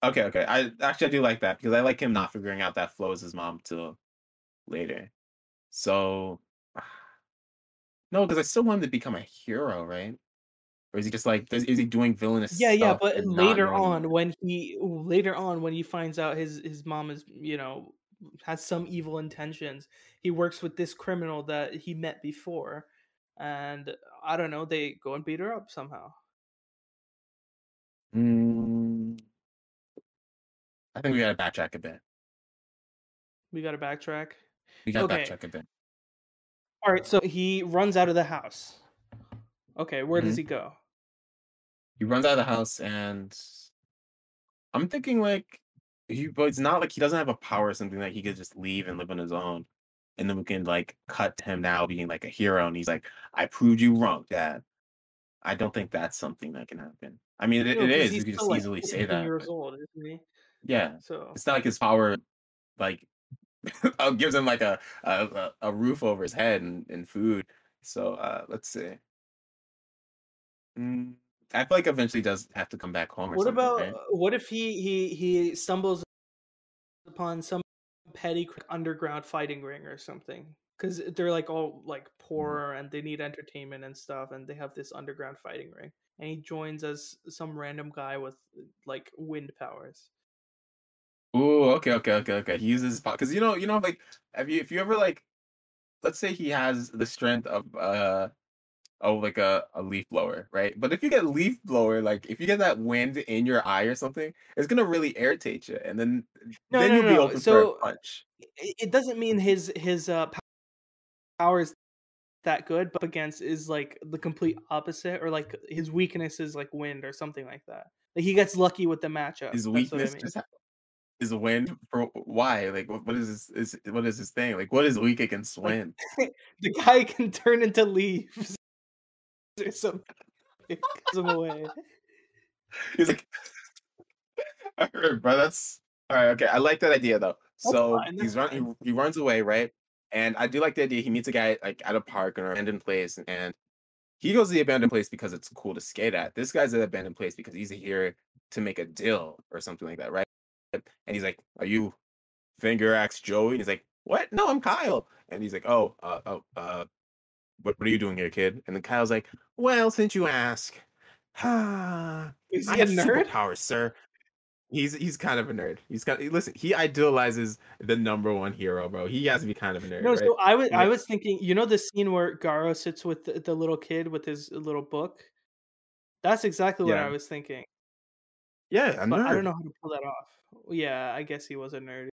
Okay, okay. I actually I do like that because I like him not figuring out that Flo is his mom till later. So No, because I still want him to become a hero, right? Or is he just like is, he doing villainous Yeah, yeah, but later on when he later on when he finds out his his mom is, you know, has some evil intentions, he works with this criminal that he met before and I don't know, they go and beat her up somehow. Mm, I think we gotta backtrack a bit. We got to backtrack. We gotta Okay. backtrack a bit. All right, so he runs out of the house. Okay, where does Mhm. he go? He runs out of the house and I'm thinking like he but it's not like he doesn't have a power or something like he could just leave and live on his own. And then we can like cut to him now being like a hero and he's like, I proved you wrong, Dad. I don't think that's something that can happen. I mean it, No, it is, you can just like, easily say that. years but old, isn't he? yeah. So It's not like his power like uh, gives him like a, a a roof over his head and, and food. So uh let's see. Mm, I feel like eventually he does have to come back home or what about right? what if he he he stumbles upon some petty underground fighting ring or something? Because they're like all like poor and they need entertainment and stuff, and they have this underground fighting ring. And he joins as some random guy with like wind powers. Ooh, okay, okay, okay, okay. He uses because you know, you know, like have you if you ever like, let's say he has the strength of uh oh like a, a leaf blower, right? But if you get leaf blower, like if you get that wind in your eye or something, it's gonna really irritate you, and then No, then no, you'll be no. open for So a punch. it, it doesn't mean his his uh pow- is that good, but against is like the complete opposite, or like his weakness is like wind or something like that. Like he gets lucky with the matchup. His That's what I weakness mean. just is wind for why? Like what, what is this is what is his thing? Like what is weak against wind? the guy can turn into leaves or something. Him away. He's like, all right, bro. That's all right. Okay, I like that idea though. So fine, he's run. He, he runs away, right? And I do like the idea. He meets a guy like at a park or an abandoned place, and he goes to the abandoned place because it's cool to skate at. This guy's at the abandoned place because he's here to make a deal or something like that, right? And he's like, "Are you Finger Axe Joey?" And he's like, "What? No, I'm Kyle." And he's like, "Oh, uh, oh, uh, what, what are you doing here, kid?" And then Kyle's like, "Well, since you ask, ah, Is I he a have nerd? superpowers, sir." He's he's kind of a nerd. He's kind. Listen, he idealizes the number one hero, bro. He has to be kind of a nerd, No, right? so I was He's I was thinking, you know, the scene where Garou sits with the, the little kid with his little book. That's exactly what Yeah. I was thinking, yeah, but nerd. I don't know how to pull that off. Yeah, I guess he was a nerd.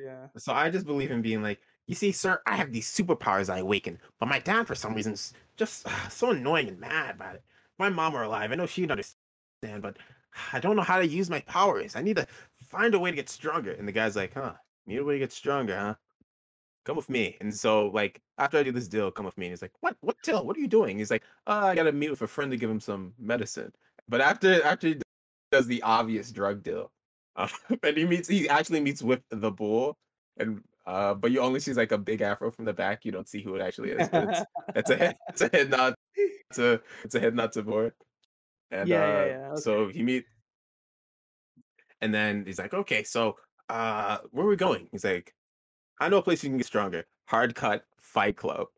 Yeah. So I just believe in being like, you see, sir, I have these superpowers I awaken, but my dad, for some reason, is just uh, so annoying and mad about it. If my mom were alive, I know she'd understand, but I don't know how to use my powers. I need to find a way to get stronger. And the guy's like, huh, need a way to get stronger, huh? Come with me. And so, like, after I do this deal, come with me. And he's like, what? What deal? What are you doing? He's like, uh, I gotta meet with a friend to give him some medicine. But after after he does the obvious drug deal, uh, and he meets, he actually meets with the bull, and uh, but you only see like a big afro from the back. You don't see who it actually is. But it's it's a head, it's a head nod to it's a head nod to Borat. And Yeah, uh, yeah, yeah, so he meet, and then he's like, okay, so uh, where are we going? He's like, I know a place you can get stronger. Hard cut fight club.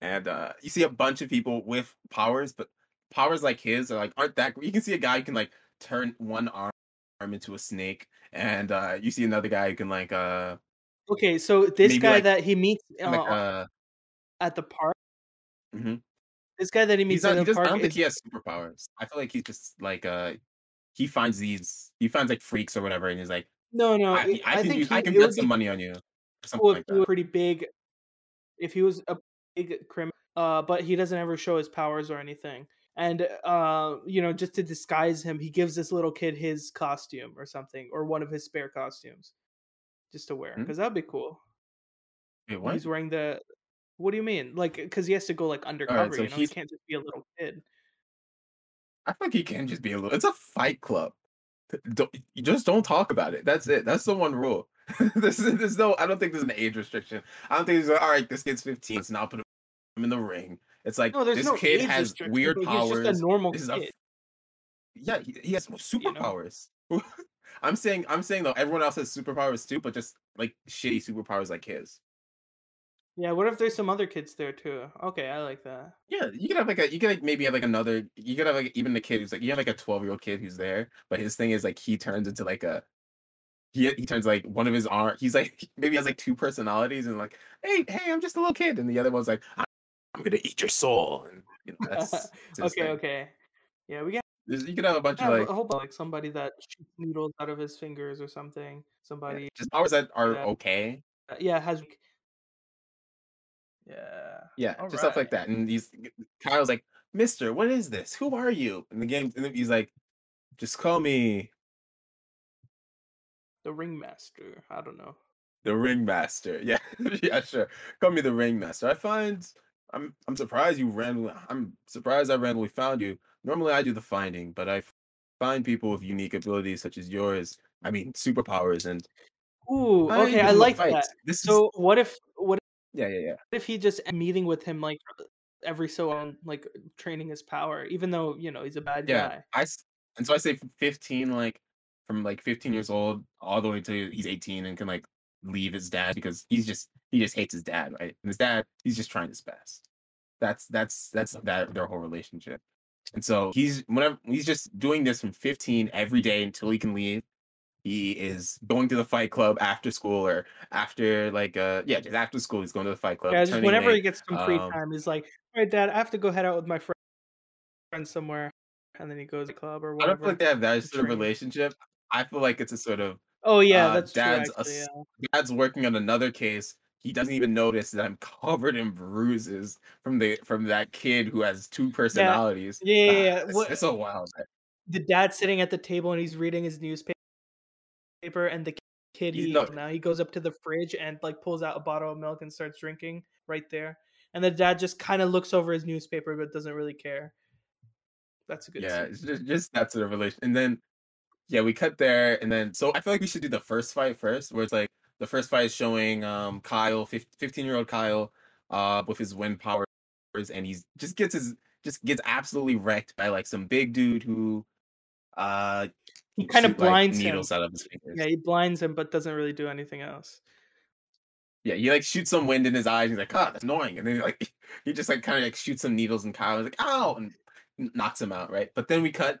And uh, you see a bunch of people with powers, but powers like his are like aren't that. You can see a guy who can like turn one arm arm into a snake, and uh, you see another guy who can like uh Okay, so this guy like- that he meets uh, like uh. at the park, mhm. This guy that he meets not, he the just, I park, don't think he has superpowers. I feel like he's just like uh he finds these he finds like freaks or whatever, and he's like, no, no, I, it- I, I can think he, I can bet some be money on you, something cool if like he was pretty big. If he was a big criminal, uh, but he doesn't ever show his powers or anything. And uh, you know, just to disguise him, he gives this little kid his costume or something, or one of his spare costumes, just to wear, Hmm? because that'd be cool. Wait, what? He's wearing the. What do you mean? Like, uh, because he has to go like undercover. so you know, he can't just be a little kid. I think he can just be a little. It's a fight club. Don't, you just don't talk about it. That's it. That's the one rule. this is, there's no. I don't think there's an age restriction. I don't think there's like, all right. This kid's 15, so now put him in the ring. It's like No, this no kid has weird powers. He's just a normal This is a kid. Yeah, he, he has know? superpowers. I'm saying, I'm saying though, everyone else has superpowers too, but just like shitty superpowers like his. Yeah, what if there's some other kids there too? Okay, I like that. Yeah, you could have like a you could like maybe have like another you could have like even the kid who's like you have like a 12 year old kid who's there, but his thing is like he turns into like a he he turns like one of his arm he's like maybe has like two personalities and like hey hey I'm just a little kid and the other one's like I'm, gonna eat your soul and you know that's, that's okay, thing. okay. Yeah, we can You could have a bunch of have like a whole like somebody that shoots needles out of his fingers or something. yeah, Somebody, just powers that are Yeah. okay. uh, yeah, has. Yeah. Yeah, All just stuff like that. And he's Kyle's like, Mister, what is this? Who are you? And the game and he's like, just call me The ringmaster. I don't know. the ringmaster. Yeah, yeah, sure. Call me the ringmaster. I find I'm I'm surprised you randomly I'm surprised I randomly found you. Normally I do the finding, but I find people with unique abilities such as yours. I mean superpowers and Ooh, okay, I like that. This is So what if what yeah, yeah, yeah. if he just meeting with him like every so on, like training his power, even though you know he's a bad Yeah, guy. I and so I say 15, like from like 15 years old all the way to he's 18 and can like leave his dad because he's just he just hates his dad, right? And his dad, he's just trying his best. That's that's that's that their whole relationship. And so he's whenever he's just doing this from 15 every day until he can leave. He is going to the fight club after school or after like uh yeah, just after school he's going to the fight club, Yeah, just whenever he gets some free Um time, he's like, "All right, Dad, I have to go head out with my fri- friends somewhere," and then he goes to the club or whatever. I don't feel like they have that sort of relationship. I feel like it's a sort of Oh yeah, uh that's dad's a Actually, s- yeah. dad's working on another case he doesn't even notice that i'm covered in bruises from the from that kid who has two personalities yeah, yeah. Ah, yeah. it's, What it's so wild the dad sitting at the table and he's reading his newspaper, and the kid he no now he goes up to the fridge and like pulls out a bottle of milk and starts drinking right there, and the dad just kind of looks over his newspaper but doesn't really care. That's a good yeah just, just that sort of relation and then yeah we cut there and then so i feel like we should do the first fight first where it's like the first fight is showing um kyle 15 year old kyle uh with his wind powers and he's just gets his just gets absolutely wrecked by like some big dude who uh He kind of shoot like blinds him. out of his fingers Yeah, he blinds him but doesn't really do anything else. Yeah, he like shoots some wind in his eyes. He's like, "Ah, that's annoying." And then he, like he just like kind of like shoots some needles in Kyle. He's like, "Ow!" and knocks him out. Right. But then we cut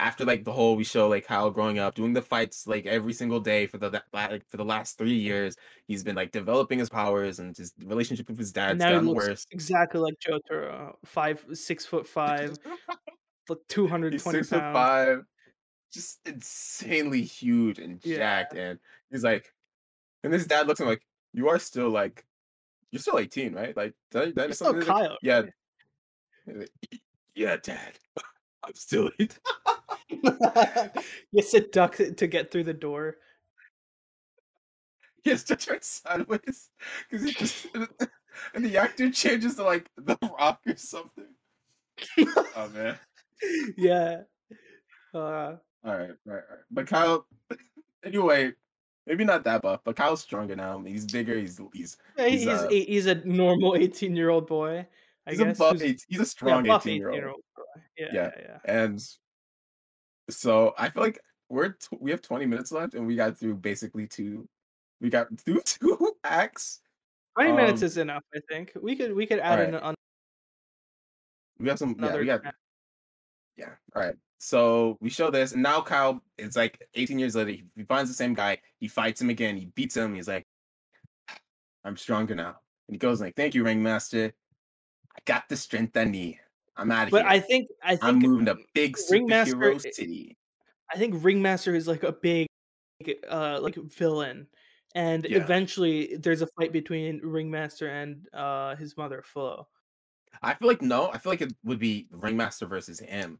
after like the whole we show like Kyle growing up, doing the fights like every single day for the like for the last three years. He's been like developing his powers, and his relationship with his And dad's gotten worse. exactly like Jotaro, five, six foot five, like two hundred foot pounds. five, just insanely huge and Yeah, jacked. And he's like, and his dad looks at him like, "You are still like, you're still 18, right? Like, did I, I you're miss still something?" He's like, Kyle, yeah, like, yeah, dad. I'm still 18. he has to duck to get through the door. he has to turn sideways because he just and the actor changes to like the rock or something. Oh man. yeah. Uh, All right, all right, all right. But Kyle, anyway, maybe not that buff, but Kyle's stronger now. He's bigger. He's he's yeah, he's he's uh a, he's a normal eighteen year old boy, I he's a buff. Eight, he's a strong buff eighteen year old. year old boy. Yeah, Yeah, yeah, yeah. and so I feel like we're t- we have twenty minutes left, and we got through basically two. We got through two acts. Twenty minutes Um, is enough, I think. We could we could add right. in an, We got some. Yeah, we got Yeah. All right. So we show this, and now Kyle, it's like 18 years later, he, finds the same guy. He fights him again. He beats him. He's like, I'm stronger now. And he goes like, Thank you, Ringmaster. I got the strength I need. I'm out of But here. But I think I I'm think moving to big Ringmaster superhero i- city. I think Ringmaster is like a big uh like villain. And Yeah. eventually there's a fight between Ringmaster and uh his mother, Flo. I feel like no. I feel like it would be Ringmaster versus him.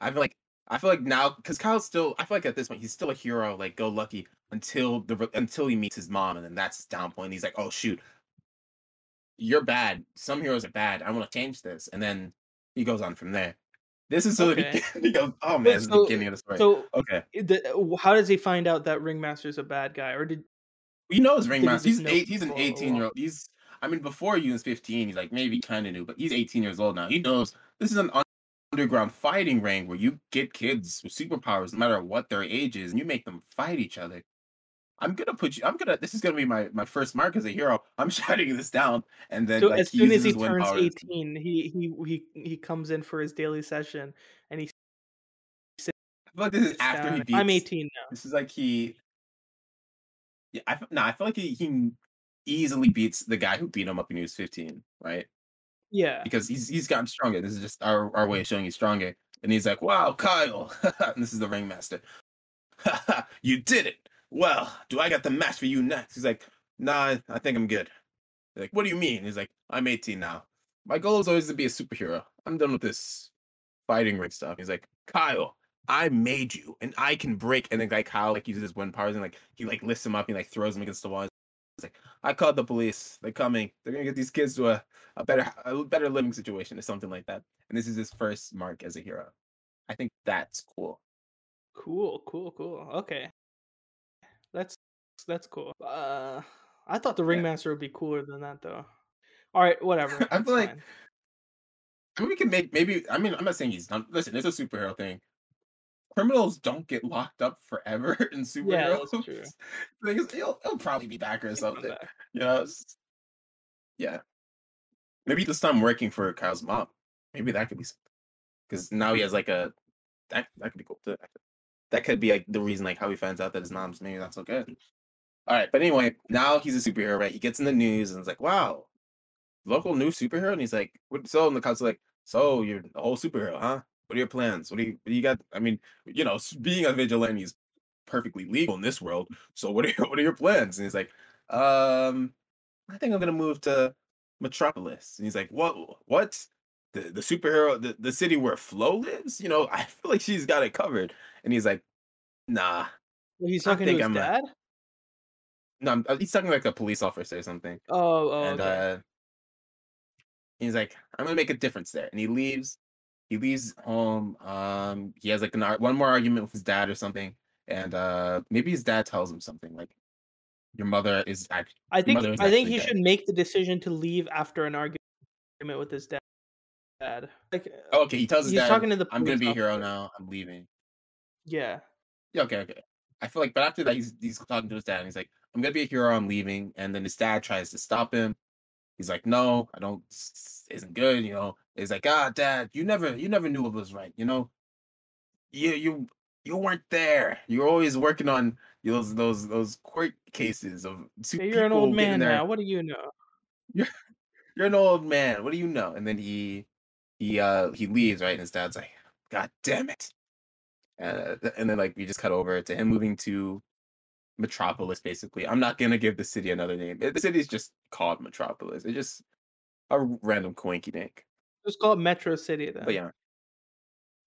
I feel like I feel like now because Kyle's still. I feel like at this point he's still a hero, like go lucky until the until he meets his mom, and then that's his down point. He's like, oh shoot, you're bad. Some heroes are bad. I want to change this, and then he goes on from there. This is so Okay. he goes, oh But man, this is the so beginning of the story. so okay, eh, the, how does he find out that Ringmaster's a bad guy? Or did he knows Ringmaster. He's eight. He's an eighteen year old. He's. I mean, before he was fifteen, he's like maybe kind of new, but he's eighteen years old now. He knows this is an underground fighting ring where you get kids with superpowers, no matter what their age is, and you make them fight each other. I'm gonna put you. I'm gonna. This is gonna be my my first mark as a hero. I'm shutting this down, and then So like as soon as he turns powers. 18, he he he he comes in for his daily session and he feel this is after down. he beats. I'm 18 now. This is like he. Yeah, I no, I feel like he, he easily beats the guy who beat him up when he was 15, right? Yeah. Because he's he's gotten stronger. This is just our, our way of showing he's stronger. And he's like, "Wow, Kyle!" and this is the ringmaster. you did it. Well, do I got the match for you next? He's like, "Nah, I think I'm good." They're like, "What do you mean?" He's like, "I'm 18 now. My goal is always to be a superhero. I'm done with this fighting ring stuff." He's like, "Kyle, I made you, and I can break." And then like Kyle like uses his wind powers and like he like lifts him up and like throws him against the wall. He's like, "I called the police. They're coming. They're gonna get these kids to a a better a better living situation or something like that." And this is his first mark as a hero. I think that's cool. Cool, cool, cool. Okay. That's that's cool. Uh I thought the Yeah. ringmaster would be cooler than that though. All right, whatever. I it's feel like fine. I mean, we can make maybe. I mean, I'm not saying he's not. Listen, it's a superhero thing. Criminals don't get locked up forever in superheroes. Yeah, true. movies. The thing is, he'll, he'll probably be back or something. back. You know, yeah. Maybe this time working for Kyle's mom. Maybe that could be something. because now he has like a that that could be cool too. That could be like the reason like how he finds out that his mom's maybe not so good. All right, but anyway, now he's a superhero, right? He gets in the news and it's like, wow, local new superhero, and he's like, what? So, and the cops are like, so you're a whole superhero, huh? What are your plans? What do you, what do you got? I mean, you know, being a vigilante is perfectly legal in this world. So, what are your, what are your plans? And he's like, um, I think I'm gonna move to Metropolis. And he's like, what? What? The the superhero, the, the city where Flo lives? You know, I feel like she's got it covered. And he's like, nah, Well, he's I talking to his I'm a- dad? no, I'm, uh, he's talking like a police officer or something. Oh, oh, and okay. uh he's like i'm gonna make a difference there and he leaves he leaves home um he has like an one more argument with his dad or something and uh maybe his dad tells him something like your mother is act- I think is I think he dead. should make the decision to leave after an argument with his dad. Dad. Like oh, okay he tells his he's dad talking to the i'm gonna be a hero now i'm leaving Yeah. yeah okay okay i feel like but after that he's he's talking to his dad and he's like i'm gonna be a hero i'm leaving and then his dad tries to stop him he's like no i don't isn't good you know he's like ah dad you never you never knew what was right you know you you you weren't there you're always working on those those those court cases of two Yeah, You're an old man their- now. What do you know? you're you're an old man what do you know? And then he he uh he leaves right? And his dad's like god damn it. Uh, and then like we just cut over to him moving to metropolis basically. I'm not gonna give the city another name. The city's just called metropolis. It's just a random coinky dink Just call it Metro City then. but yeah.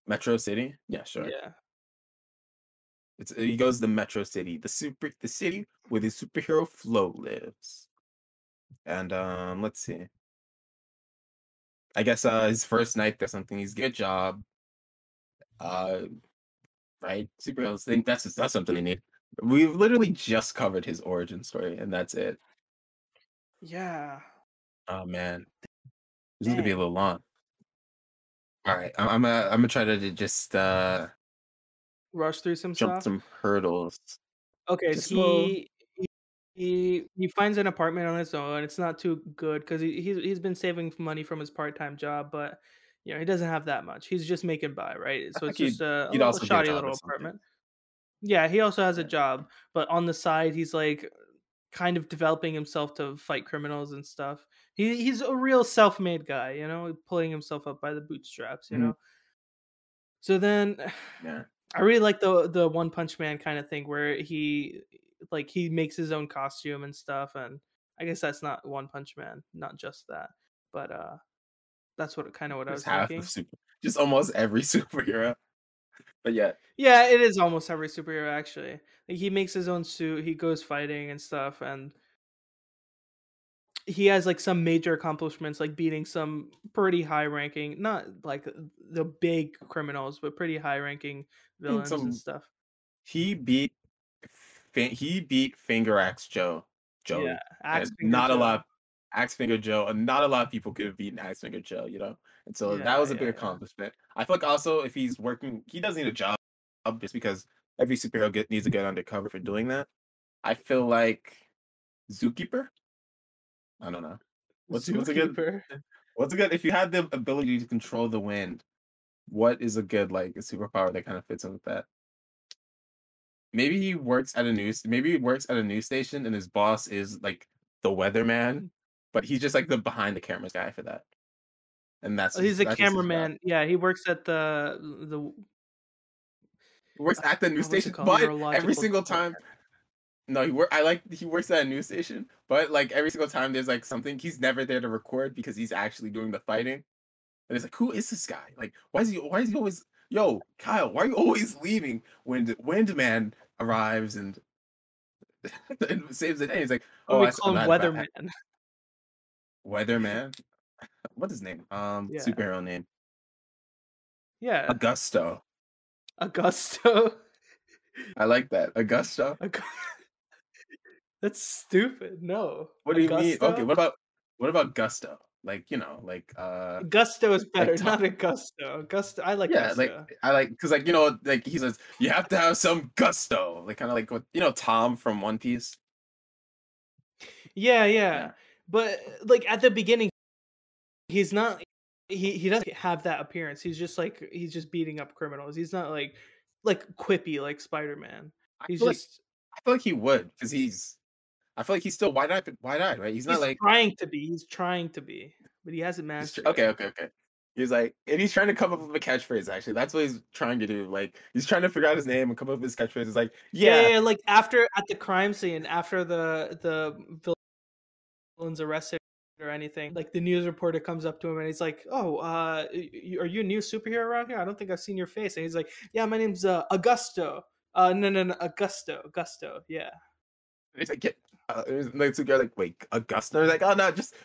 Metro city? Yeah sure. Yeah. It's, he goes to Metro City, the super, the city where the superhero Flo lives. And um, let's see. I guess uh, his first night or something. He's good job. Uh, right? Superheroes think that's that's something they need. We've literally just covered his origin story, and that's it. Yeah. Oh man, this is gonna be a little long. All right, I'm I'm gonna, I'm gonna try to just uh Rush through some jump stuff. some hurdles. Okay, Just so he, he he he finds an apartment on his own. It's not too good because he he's he's been saving money from his part time job, but you know he doesn't have that much. He's just making by, right? So it's just a, a little get a shoddy little apartment. Yeah, he also has a job, but on the side he's like kind of developing himself to fight criminals and stuff. He he's a real self made guy, you know, pulling himself up by the bootstraps, you Mhm. know. So then Yeah. I really like the the One Punch Man kind of thing where he like he makes his own costume and stuff and I guess that's not One Punch Man, not just that. But uh that's what kind of what I was half thinking. super, just almost every superhero. But yeah, Yeah, it is almost every superhero actually. Like he makes his own suit, he goes fighting and stuff and he has like some major accomplishments like beating some pretty high ranking not like the big criminals but pretty high ranking villains some- and stuff. he beat he beat Finger Axe Joe. Joey. Yeah, Axe not a Joe. lot. Axe Finger Joe, and not a lot of people could have beaten Axe Finger Joe, you know. And so Yeah, that was a yeah, big accomplishment. I feel like also if he's working, he does need a job just because every superhero get, needs to get undercover for doing that. I feel like Zookeeper. I don't know. What's what's a good what's a good if you had the ability to control the wind, what is a good like a superpower that kind of fits in with that? Maybe he works at a news maybe he works at a news station and his boss is like the weatherman, but he's just like the behind the cameras guy for that. And that's Oh, he's a that's cameraman. Yeah, he works at the the He works at the news station, but every single time. No, he work. I like he works at a news station, but like every single time there's like something, he's never there to record because he's actually doing the fighting. And it's like, who is this guy? Like, why is he? Why is he always? Yo, Kyle, why are you always leaving when Windman arrives and, and saves the day? He's like, Oh, oh, we I call him Weatherman. Weatherman. What's his name? Um, Yeah. superhero name. Yeah, Augusto. Augusto. I like that. Augusto. Aug- That's stupid. No. What do you mean? Okay, what about what about Gusto? Like you know, like uh, Gusto is better, Tom- not Augusto. Gusto, Gusto I like yeah, Gusto. like I like because like you know like he says you have to have some gusto, like kind of like what you know Tom from One Piece. yeah, yeah, Yeah. But like at the beginning, he's not. He he doesn't have that appearance. He's just like he's just beating up criminals. He's not like like quippy like Spider Man. I He's feel like just I feel like he would because he's. I feel like he's still wide eyed, wide eyed, right? He's not he's like trying to be. He's trying to be, but he hasn't he's mastered. okay, okay, okay. He's like, and he's trying to come up with a catchphrase. Actually, that's what he's trying to do. Like, he's trying to figure out his name and come up with his catchphrase. It's like, Yeah. yeah, yeah, like after at the crime scene, after the the villain's arrested or anything, like the news reporter comes up to him and he's like, "Oh, uh, are you a new superhero around here? I don't think I've seen your face." And he's like, "Yeah, my name's uh, Augusto." Uh, no, no, no, Augusto, Augusto. Yeah, He's like, get. Uh, it like two guys like, wait, Augusto? Like, oh no, just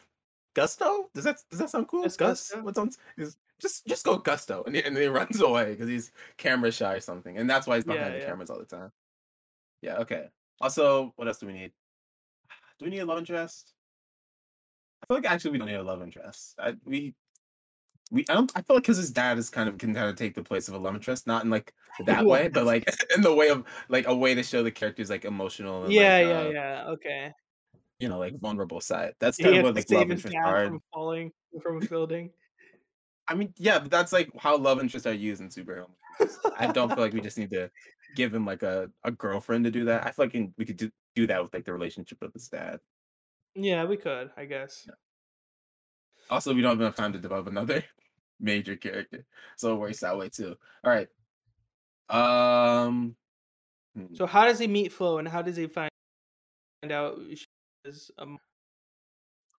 Gusto. Does that does that sound cool? Just Gus. Gusto? What's on? Is just just go Gusto, and he, and then he runs away because he's camera shy or something, and that's why he's behind Yeah, the yeah. cameras all the time. Yeah. Okay. Also, what else do we need? Do we need a love interest? I feel like actually we don't need a love interest. I, we we I don't I feel like because his dad is kind of can kind of take the place of a love interest, not in like that way, but like in the way of like a way to show the characters like emotional. And, yeah, like, yeah, uh, yeah. Okay. you know, like vulnerable side. That's kind had of what like love his interests are. from falling from a building. I mean, yeah, but that's like how love interests are used in superhero movies. I don't feel like we just need to give him like a, a girlfriend to do that. I feel like we could do, do that with like the relationship with his dad. yeah, we could, I guess. Also, we don't have enough time to develop another major character, so it works that way too. All right. Um. hmm. So how does he meet Flo, and how does he find out she is um,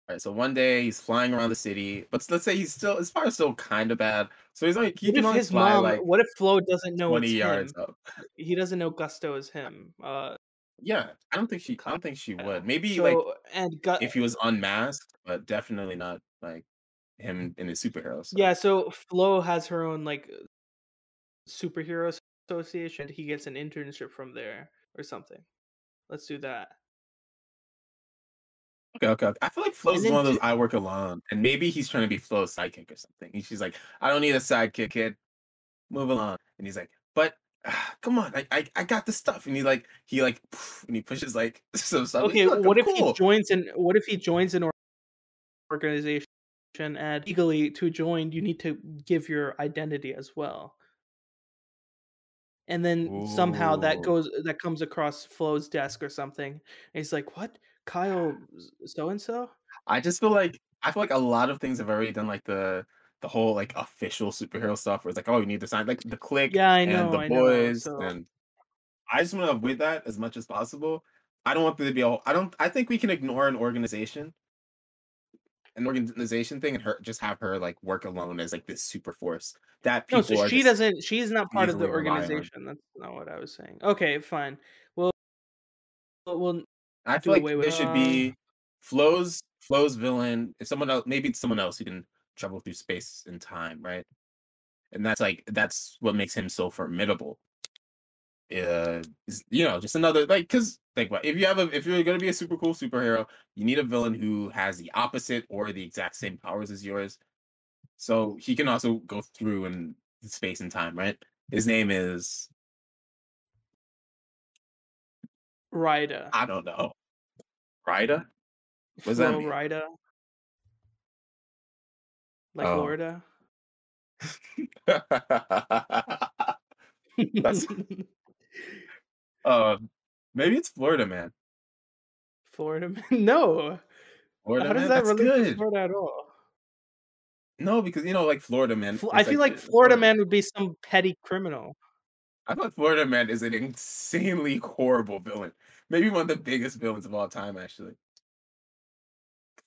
All right. So one day he's flying around the city, but let's say he's still his power's still kind of bad. So he's like he What can only his fly mom? like what if Flo doesn't know twenty it's yards him? up. He doesn't know Gusto is him. Uh, Yeah, I don't think she. I don't think she would. Maybe so like and Gu- if he was unmasked, but definitely not like him in his superheroes. stuff. yeah, so Flo has her own like superhero association. He gets an internship from there or something. Let's do that. Okay, okay. I feel like Flo's then one of those I work alone, and maybe he's trying to be Flo's sidekick or something. And she's like, I don't need a sidekick, kid. Move along. And he's like, but ah, come on, I, I I got the stuff. And he like he like and he pushes like some stuff. Okay, I'm what if cool. he joins an what if he joins an organization and legally to join you need to give your identity as well. And then somehow that goes that comes across Flo's desk or something. And he's like, "What? Kyle so and so?" I just feel like I feel like a lot of things have already done like the the whole like official superhero stuff where it's like, oh, you need to sign like the click Yeah, I know, and the I know, boys so- and I just want to avoid that as much as possible. I don't want there to be a whole, I don't I think we can ignore an organization an organization thing and her just have her like work alone as like this super force that people No, so she doesn't she's not part of the easily rely on. organization. That's not what I was saying. Okay, fine. Well well, well I feel like away there with- should be Flo's Flo's villain. If someone else, maybe it's someone else who can travel through space and time, right? And that's like that's what makes him so formidable. Uh, you know, just another like because think about it, if you have a if you're gonna be a super cool superhero, you need a villain who has the opposite or the exact same powers as yours. So he can also go through in space and time, right? His name is Rida. I don't know. What does that mean? Rida. Like Oh. Florida. That's- uh, maybe it's Florida man. Florida man. No. Florida How does man. that That's relate to. Florida at all? No, because you know, like Florida man. I feel like Florida man would be some petty criminal. I thought Florida Man is an insanely horrible villain. Maybe one of the biggest villains of all time, actually.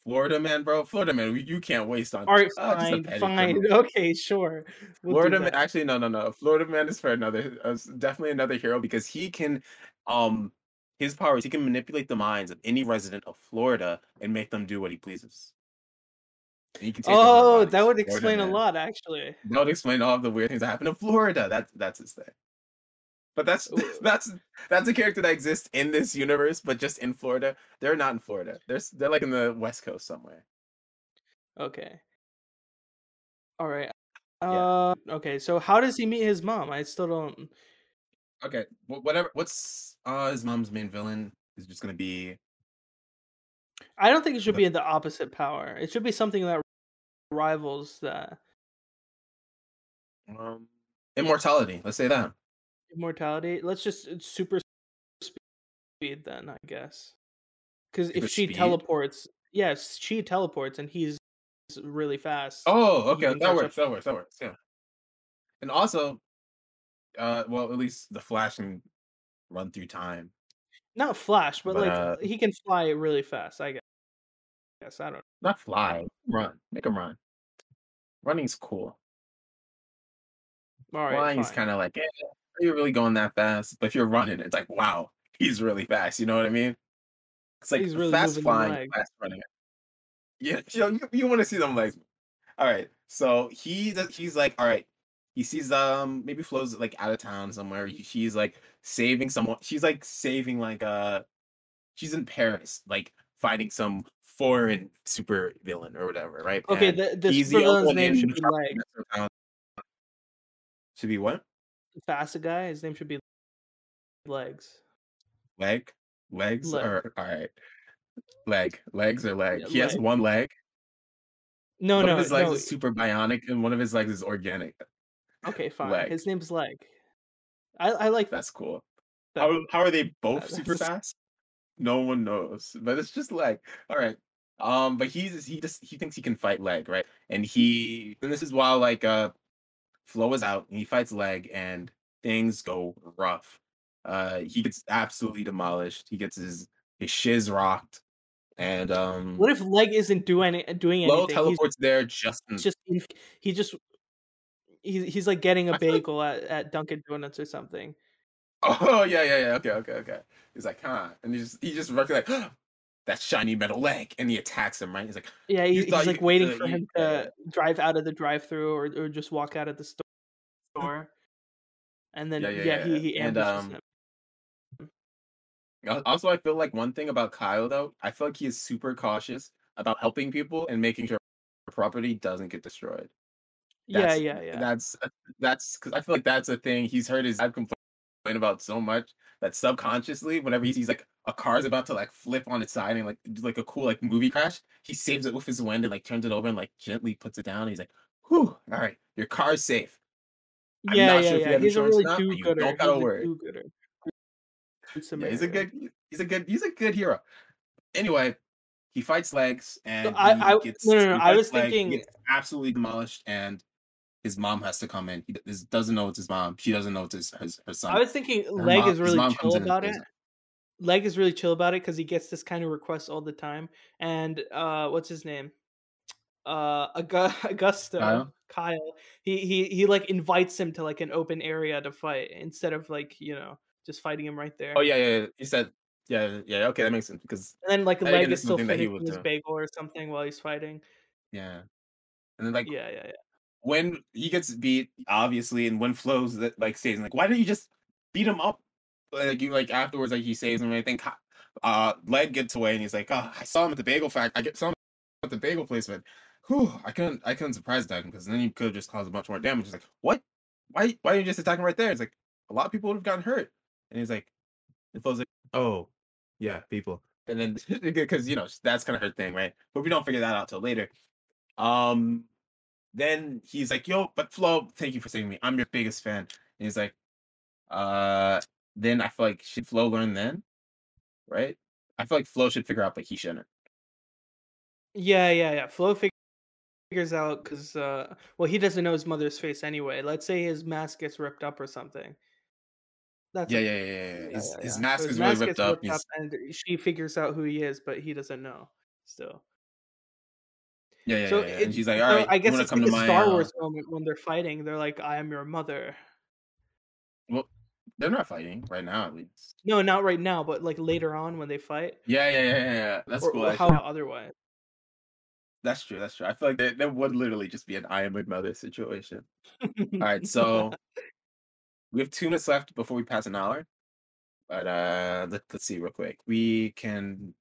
Florida Man, bro. Florida Man, you- can't waste on. All right, uh, just a fine, petty fine. criminal. Okay, sure. We'll Florida Man, actually, no, no, no. Florida Man is for another, uh, definitely another hero because he can, um, his powers, he can manipulate the minds of any resident of Florida and make them do what he pleases. He can take over their Oh, that would Florida explain a lot, actually. That would explain all of the weird things that happen in Florida. That's that's his thing. But that's Ooh. that's that's a character that exists in this universe, but just in Florida. They're not in Florida. They're they're like in the West Coast somewhere. Okay. All right. Yeah. Uh, okay, so how does he meet his mom? I still don't. Okay, wh- whatever. What's uh his mom's main villain is just gonna be I don't think it should The- be the opposite power. It should be something that rivals that um immortality. Let's say that. immortality. Let's just it's super speed then, I guess. Because if she speed? teleports, yes, she teleports and he's really fast. Oh, You okay, can that works. That works. That works. Yeah. And also, uh, well, at least the Flash can run through time. Not Flash, but, But, like uh, he can fly really fast. I guess. Yes, I don't. Not fly, run. Make him run. Running's cool. All right, Flying is fine. kind of like, eh, are you really going that fast? But if you're running, it's like, wow, he's really fast. You know what I mean? It's like He's really fast flying, fast running. Yeah, you, know, you, you want to see them legs. All right, so he he's like, all right, he sees um maybe Flo's like out of town somewhere. She's like saving someone. She's like saving like uh, she's in Paris, like fighting some foreign super villain or whatever, right? Okay, And the, the he's the supervillain's name should be Leg. town. Should be what? The fast guy, his name should be Legs. Leg? Legs Leg. or all right. Leg. Legs or leg. Yeah, he has one leg. No, one no, of his legs no. is super bionic and one of his legs is organic. Okay, fine. leg. His name's Leg. I I like That's cool. that. How how are they both that- super fast? No one knows. But it's just leg. All right. Um, but he's he just he thinks he can fight leg, right? And he and this is while like uh Flo is out and he fights leg and things go rough. Uh he gets absolutely demolished. He gets his his shiz rocked. And um What if Leg isn't doing doing Flo anything? He's teleports there just in just he just he's he's like getting a feel like- bagel at, at Dunkin' Donuts or something. Oh yeah, yeah, yeah. Okay, okay, okay. He's like, huh? And he just he just recognizes like that shiny metal leg, and he attacks him. Right? He's like, Yeah, he, he's like waiting for you- him to drive out of the drive-through or or just walk out of the sto- store. And then Yeah, yeah, yeah, he yeah. he And, ambushes um, him. Also, I feel like one thing about Kyle though, I feel like he is super cautious about helping people and making sure property doesn't get destroyed. Yeah, yeah, yeah. That's uh, that's because I feel like that's a thing he's heard his dad complain about so much that subconsciously, whenever he sees like a car's about to like flip on its side and like do like a cool like movie crash, he saves it with his wind and like turns it over and like gently puts it down. And he's like, "Whew, all right, your car's safe." I'm yeah, not yeah, sure if you yeah. He's a really not, but do-gooder. don't gotta worry. Yeah, he's a good, he's a good, he's a good hero. Anyway, he fights legs and I- he I- gets, no, no, no, I was fights Leg, he thinking- gets absolutely demolished and his mom has to come in. He doesn't know it's his mom. She doesn't know it's his, his her son. I was thinking Her Leg mom- is really chill comes in and about it. Leg is really chill about it because he gets this kind of request all the time. And uh, what's his name? Uh, Augusto Kyle? Kyle. He he he like invites him to like an open area to fight instead of like you know just fighting him right there. Oh yeah, yeah. yeah. He said, yeah, yeah. Okay, that makes sense because And then like Leg is still something that he finishing would his do. bagel or something while he's fighting. yeah, and then like Yeah, yeah, yeah. When he gets beat, obviously, and when flows that like says like, why didn't you just beat him up? Like you like afterwards, like he saves him. And I think uh leg gets away, and he's like, oh, I saw him at the bagel fact. I get saw him at the bagel placement. Whew, I couldn't, I couldn't surprise him because then he could have just caused a bunch more damage. He's like, what? Why, why didn't you just attack him right there? It's like a lot of people would have gotten hurt. And he's like, and Flo's like, oh, yeah, people. And then because you know that's kind of her thing, right? But we don't figure that out till later. Um, then he's like, "Yo, but Flo, thank you for saving me. I'm your biggest fan." And he's like, "Uh." Then I feel like should Flo learn then, right? I feel like Flo should figure out, but he shouldn't. Yeah, yeah, yeah. Flo fig- figures out because, uh, well, he doesn't know his mother's face anyway. Let's say his mask gets ripped up or something. That's Yeah, yeah, yeah, yeah. yeah. His, yeah, his mask So his is really mask ripped gets up. ripped He's, and she figures out who he is, but he doesn't know still. Yeah, yeah, So yeah, yeah. it, And she's like, so "All right, I guess it's come like to a my?" Star Uh... Wars moment when they're fighting. They're like, "I am your mother." Well, they're not fighting right now, at least. No, not right now, but like later on when they fight, Yeah, yeah, yeah, yeah. That's or, cool. or how otherwise. That's true. That's true. I feel like that, that would literally just be an I am my mother situation. All right, so we have two minutes left before we pass an hour. But uh let, let's see real quick. We can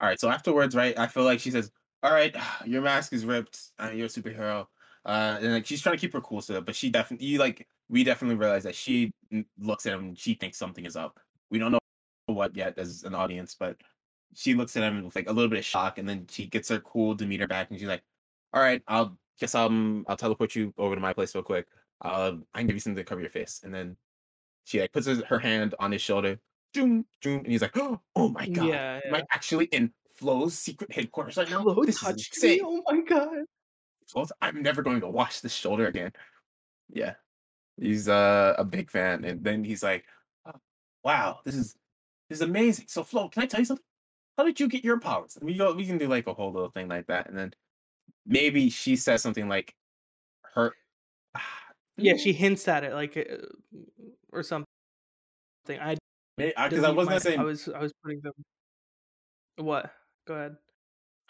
all right, so afterwards, right? I feel like she says, All right, your mask is ripped. Uh, you're a superhero. Uh and like she's trying to keep her cool so but she definitely you like we definitely realize that she looks at him she thinks something is up. We don't know what yet as an audience, but she looks at him with like a little bit of shock and then she gets her cool demeanor back and she's like, All right, I'll guess I'll I'll teleport you over to my place real quick. Uh, I can give you something to cover your face. And then she like puts her hand on his shoulder, zoom, zoom, and he's like, "Oh my god, Yeah, am I actually in Flo's secret headquarters right now? Flo this is touched me. Oh my god. Flo, I'm never going to wash this shoulder again." Yeah, he's uh, a big fan, and then he's like, "Oh, "Wow, this is this is amazing." So Flo, can I tell you something? How did you get your powers? And we go, we can do like a whole little thing like that, and then maybe she says something like, "Her." Yeah, she hints at it like uh, or something. I because I was my- gonna say I was I was putting them. What? Go ahead.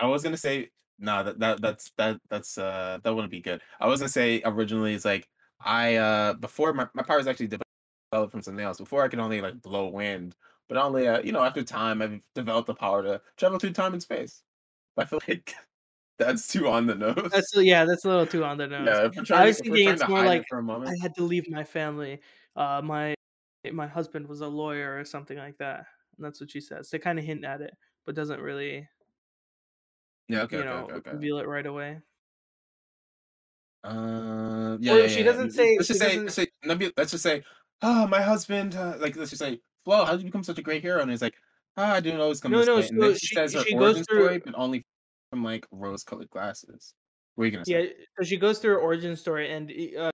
I was gonna say no, that, that that's that that's uh that wouldn't be good. I was gonna say originally it's like I uh before my, my powers actually developed from something else. Before I could only like blow wind, but only uh, you know after time I've developed the power to travel through time and space. I feel like that's too on the nose. That's yeah, that's a little too on the nose. yeah, I was thinking it's more it like for a moment. I had to leave my family. Uh, my my husband was a lawyer or something like that. And that's what she says. They kind of hint at it, but doesn't really, yeah, okay, you okay, know, okay, okay. reveal it right away. Uh, yeah, Or yeah, she yeah, doesn't yeah. say- Let's just say, doesn't- let's say, let me- let's just say, oh, my husband. Uh, like, let's just say, Flo, how did you become such a great hero? And he's like, ah, I didn't always come No, this no, way. And then so she, she- says her she goes origin through- story, but only from like rose-colored glasses. What are you gonna say? Yeah, so she goes through her origin story, and uh,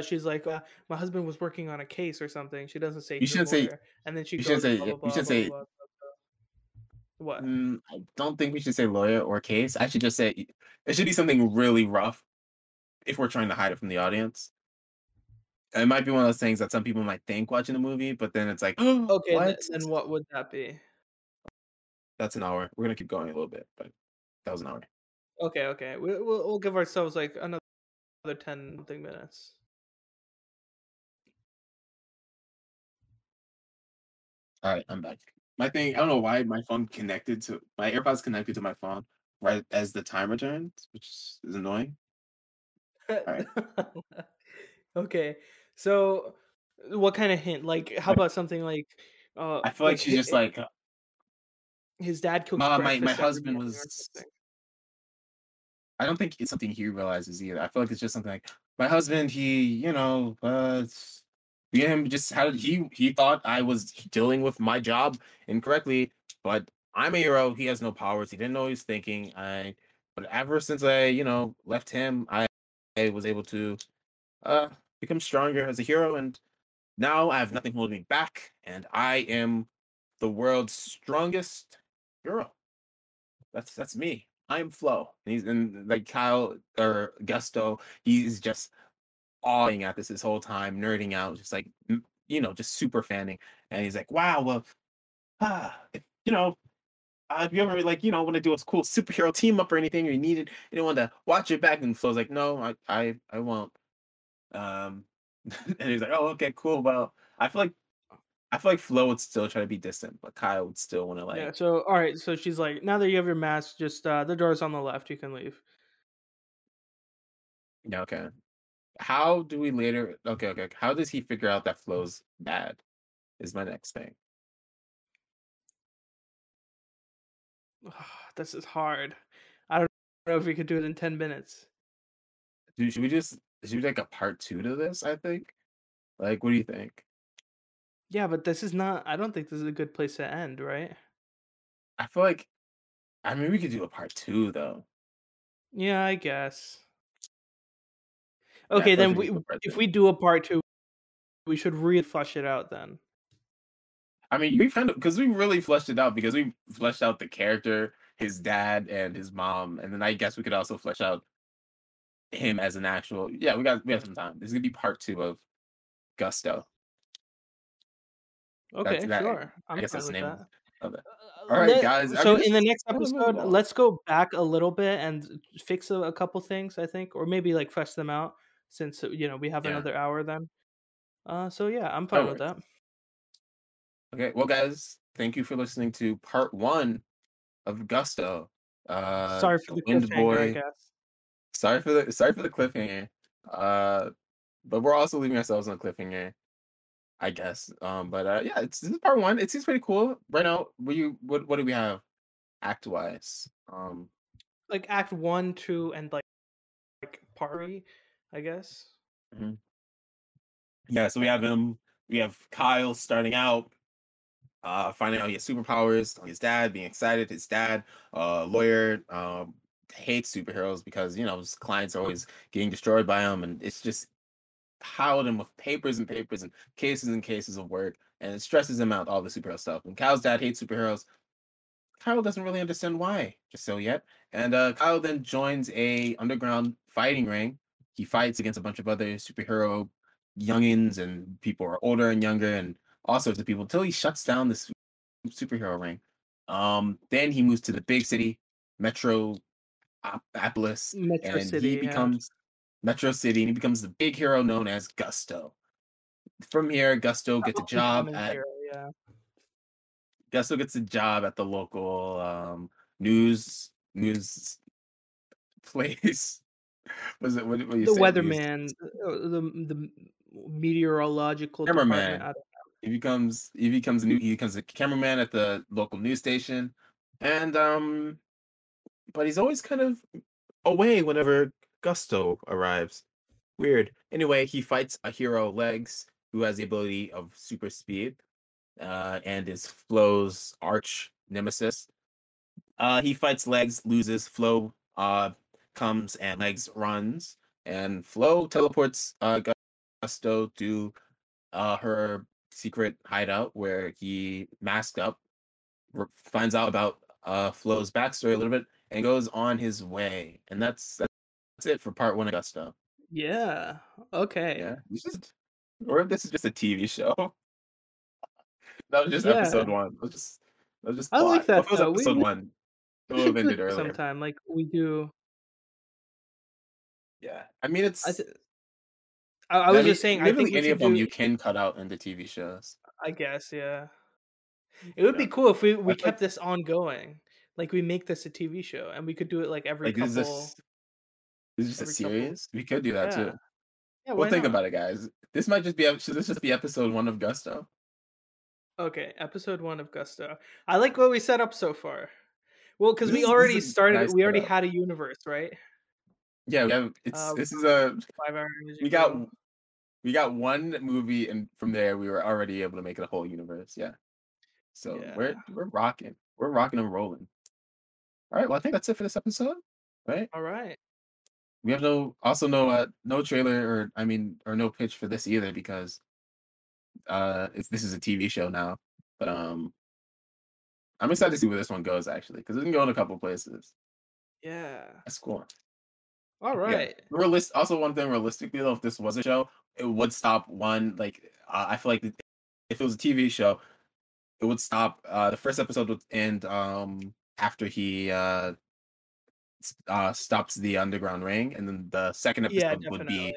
she's like, uh, "My husband was working on a case or something." She doesn't say. You shouldn't say- And then she you goes. shouldn't say- blah, you blah, shouldn't say-. What? Mm, I don't think we should say lawyer or case. I should just say it should be something really rough if we're trying to hide it from the audience. It might be one of those things that some people might think watching the movie, but then it's like, oh, Okay, what? then what would that be? That's an hour. We're gonna keep going a little bit, but that was an hour. Okay, okay, we, we'll we'll give ourselves like another another ten something minutes. All right, I'm back. My thing, I don't know why my phone connected to my AirPods connected to my phone right as the timer turns, which is annoying. right. okay, so what kind of hint? Like, how about something like? Uh, I feel like she's hi- just like, his dad cooks "Ma, my- my husband was- I don't think it's something he realizes either. I feel like it's just something like my husband. He, you know, uh, and him just had he he thought I was dealing with my job incorrectly, but I'm a hero. He has no powers. He didn't know he was thinking. I, but ever since I, you know, left him, I, I was able to, uh, become stronger as a hero, and now I have nothing holding me back, and I am the world's strongest hero. That's that's me. I'm Flo. And he's and like Kyle or Gusto, he's just awing at this this whole time, nerding out, just like you know, just super fanning. And he's like, "Wow, well, ah, if, you know, uh, if you ever like, you know, want to do a cool superhero team up or anything, or you needed anyone to watch your back," and Flo's like, "No, I, I, I won't." Um, and he's like, "Oh, okay, cool. Well, I feel like." I feel like Flo would still try to be distant, but Kyle would still want to like yeah. So all right. So she's like, now that you have your mask, just uh, the door's on the left. You can leave. Yeah, okay how do we later okay okay how does he figure out that Flo's bad is my next thing. This is hard. I don't know if we could do it in 10 minutes. Dude, should we just should we like a part two to this i think? Like what do you think? Yeah but this is not i don't think this is a good place to end right? I feel like i mean we could do a part two though. Yeah i guess. Okay, then we we should do a part if we do a part two, we should really flush it out then. I mean, we kind of because we really fleshed it out because we fleshed out the character, his dad, and his mom, and then I guess we could also flesh out him as an actual. Yeah, we got we have some time. This is gonna be part two of Gusto. Okay, that- sure. I'm I guess that's the name. that. Of it. Uh, All right, let- guys, I So mean, in the next episode, let's go back a little bit and fix a, a couple things. I think, or maybe like flesh them out since uh, you know we have Yeah. another hour then. Uh, so yeah, I'm fine with that. Okay, well, guys, thank you for listening to part one of Gusto. Uh, Sorry for the Wind Boy. guess. Sorry for the sorry for the cliffhanger. Uh, but we're also leaving ourselves on a cliffhanger, I guess. Um, but uh, yeah, it's this is part one. It seems pretty cool. Right now, what you what what do we have, act wise? Um, Like Act One, Two, and like like Pari, I guess. yeah. So we have him. We have Kyle starting out, uh, finding out he has superpowers. His dad being excited. His dad, uh, lawyer, um, hates superheroes because you know his clients are always getting destroyed by him, and it's just piled him with papers and papers and cases and cases of work, and it stresses him out all the superhero stuff. And Kyle's dad hates superheroes. Kyle doesn't really understand why just so yet, and uh, Kyle then joins a underground fighting ring. He fights against a bunch of other superhero youngins and people are older and younger and all sorts of people until he shuts down this superhero ring. Um, then he moves to the big city, Metro Apolis, Metro and City. he yeah. becomes Metro City, and he becomes the big hero known as Gusto. From here, Gusto gets a job Common at hero, yeah. Gusto gets a job at the local um, news news place. Was it what, what you The weatherman, uh, the the meteorological Cameraman. department. I don't- he becomes he becomes a new he becomes a cameraman at the local news station and um but he's always kind of away whenever gusto arrives weird anyway he fights a hero legs who has the ability of super speed uh and is flo's arch nemesis uh he fights legs loses flo uh comes and legs runs and flo teleports uh gusto to uh her secret hideout where he masked up, finds out about uh Flo's backstory a little bit, and goes on his way. And that's that's it for part one of Gusto. Yeah. Okay. Yeah, is, or if this is just a TV show. that was just Yeah. episode one. That was just that was just. I like that, If it was episode we- one. We should do it sometime, like we do. Yeah, I mean it's. I, th- I, I was mean, just saying. I think any of them do- you can cut out in the TV shows. I guess, yeah. It would be cool if we, we like- kept this ongoing. Like we make this a TV show and we could do it like every Like couple. is this, is just a every couple- series. We could do that Yeah. too. Yeah, Well, think about it, guys. This might just be should this just be episode one of Gusto? Okay, episode one of Gusto. I like what we set up so far. Well, because we already started. nice we already had a universe, right? Yeah, we have, it's Uh, this is a Five hour. we got we got one movie, and from there we were already able to make it a whole universe. Yeah, so we're we're rocking, we're rocking and rolling. All right, well I think that's it for this episode, right? All right. We have no also no uh, no trailer or I mean or no pitch for this either because uh it's, this is a TV show now, but um. I'm excited to see where this one goes actually, because it can go in a couple places. Yeah. That's cool. All Yeah. Realist. Also, one thing realistically though, if this was a show, it would stop one. Like uh, I feel like if it was a TV show, it would stop. Uh, the first episode would end um after he uh, uh stops the underground ring, and then the second episode Yeah, would be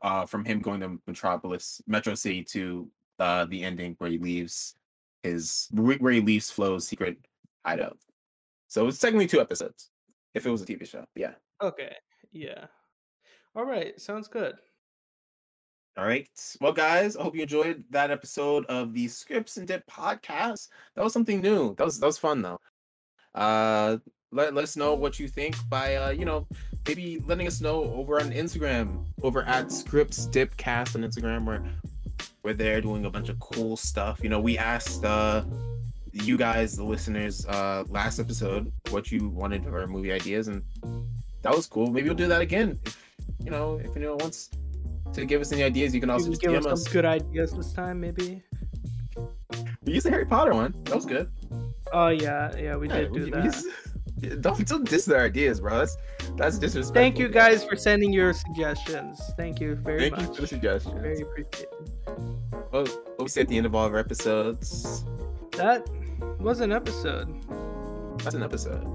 uh from him going to Metropolis, Metro City to uh the ending where he leaves his where where he leaves Flo's secret hideout. So it's technically two episodes if it was a TV show. Yeah. Okay. Yeah. All right. Sounds good. All right. Well, guys, I hope you enjoyed that episode of the Scripts and Dip podcast. That was something new. That was that was fun though. Uh, let, let us know what you think by uh, you know, maybe letting us know over on Instagram, over at Scripts Dipcast on Instagram, where we're there doing a bunch of cool stuff. You know, we asked uh you guys, the listeners, uh last episode what you wanted for movie ideas, and that was cool. Maybe we'll do that again. If you know, if anyone wants to give us any ideas, you can also You just can give DM us some good ideas this time, maybe. We used the Harry Potter one. That was good. Oh yeah, yeah, we Yeah, did do we- we that. used- don't don't diss their ideas, bro. That's that's disrespectful. Thank you guys for sending your suggestions. Thank you very Thank much. you for the suggestions. Very appreciated. Well, what we say at the end of all of our episodes. That was an episode. That's an episode.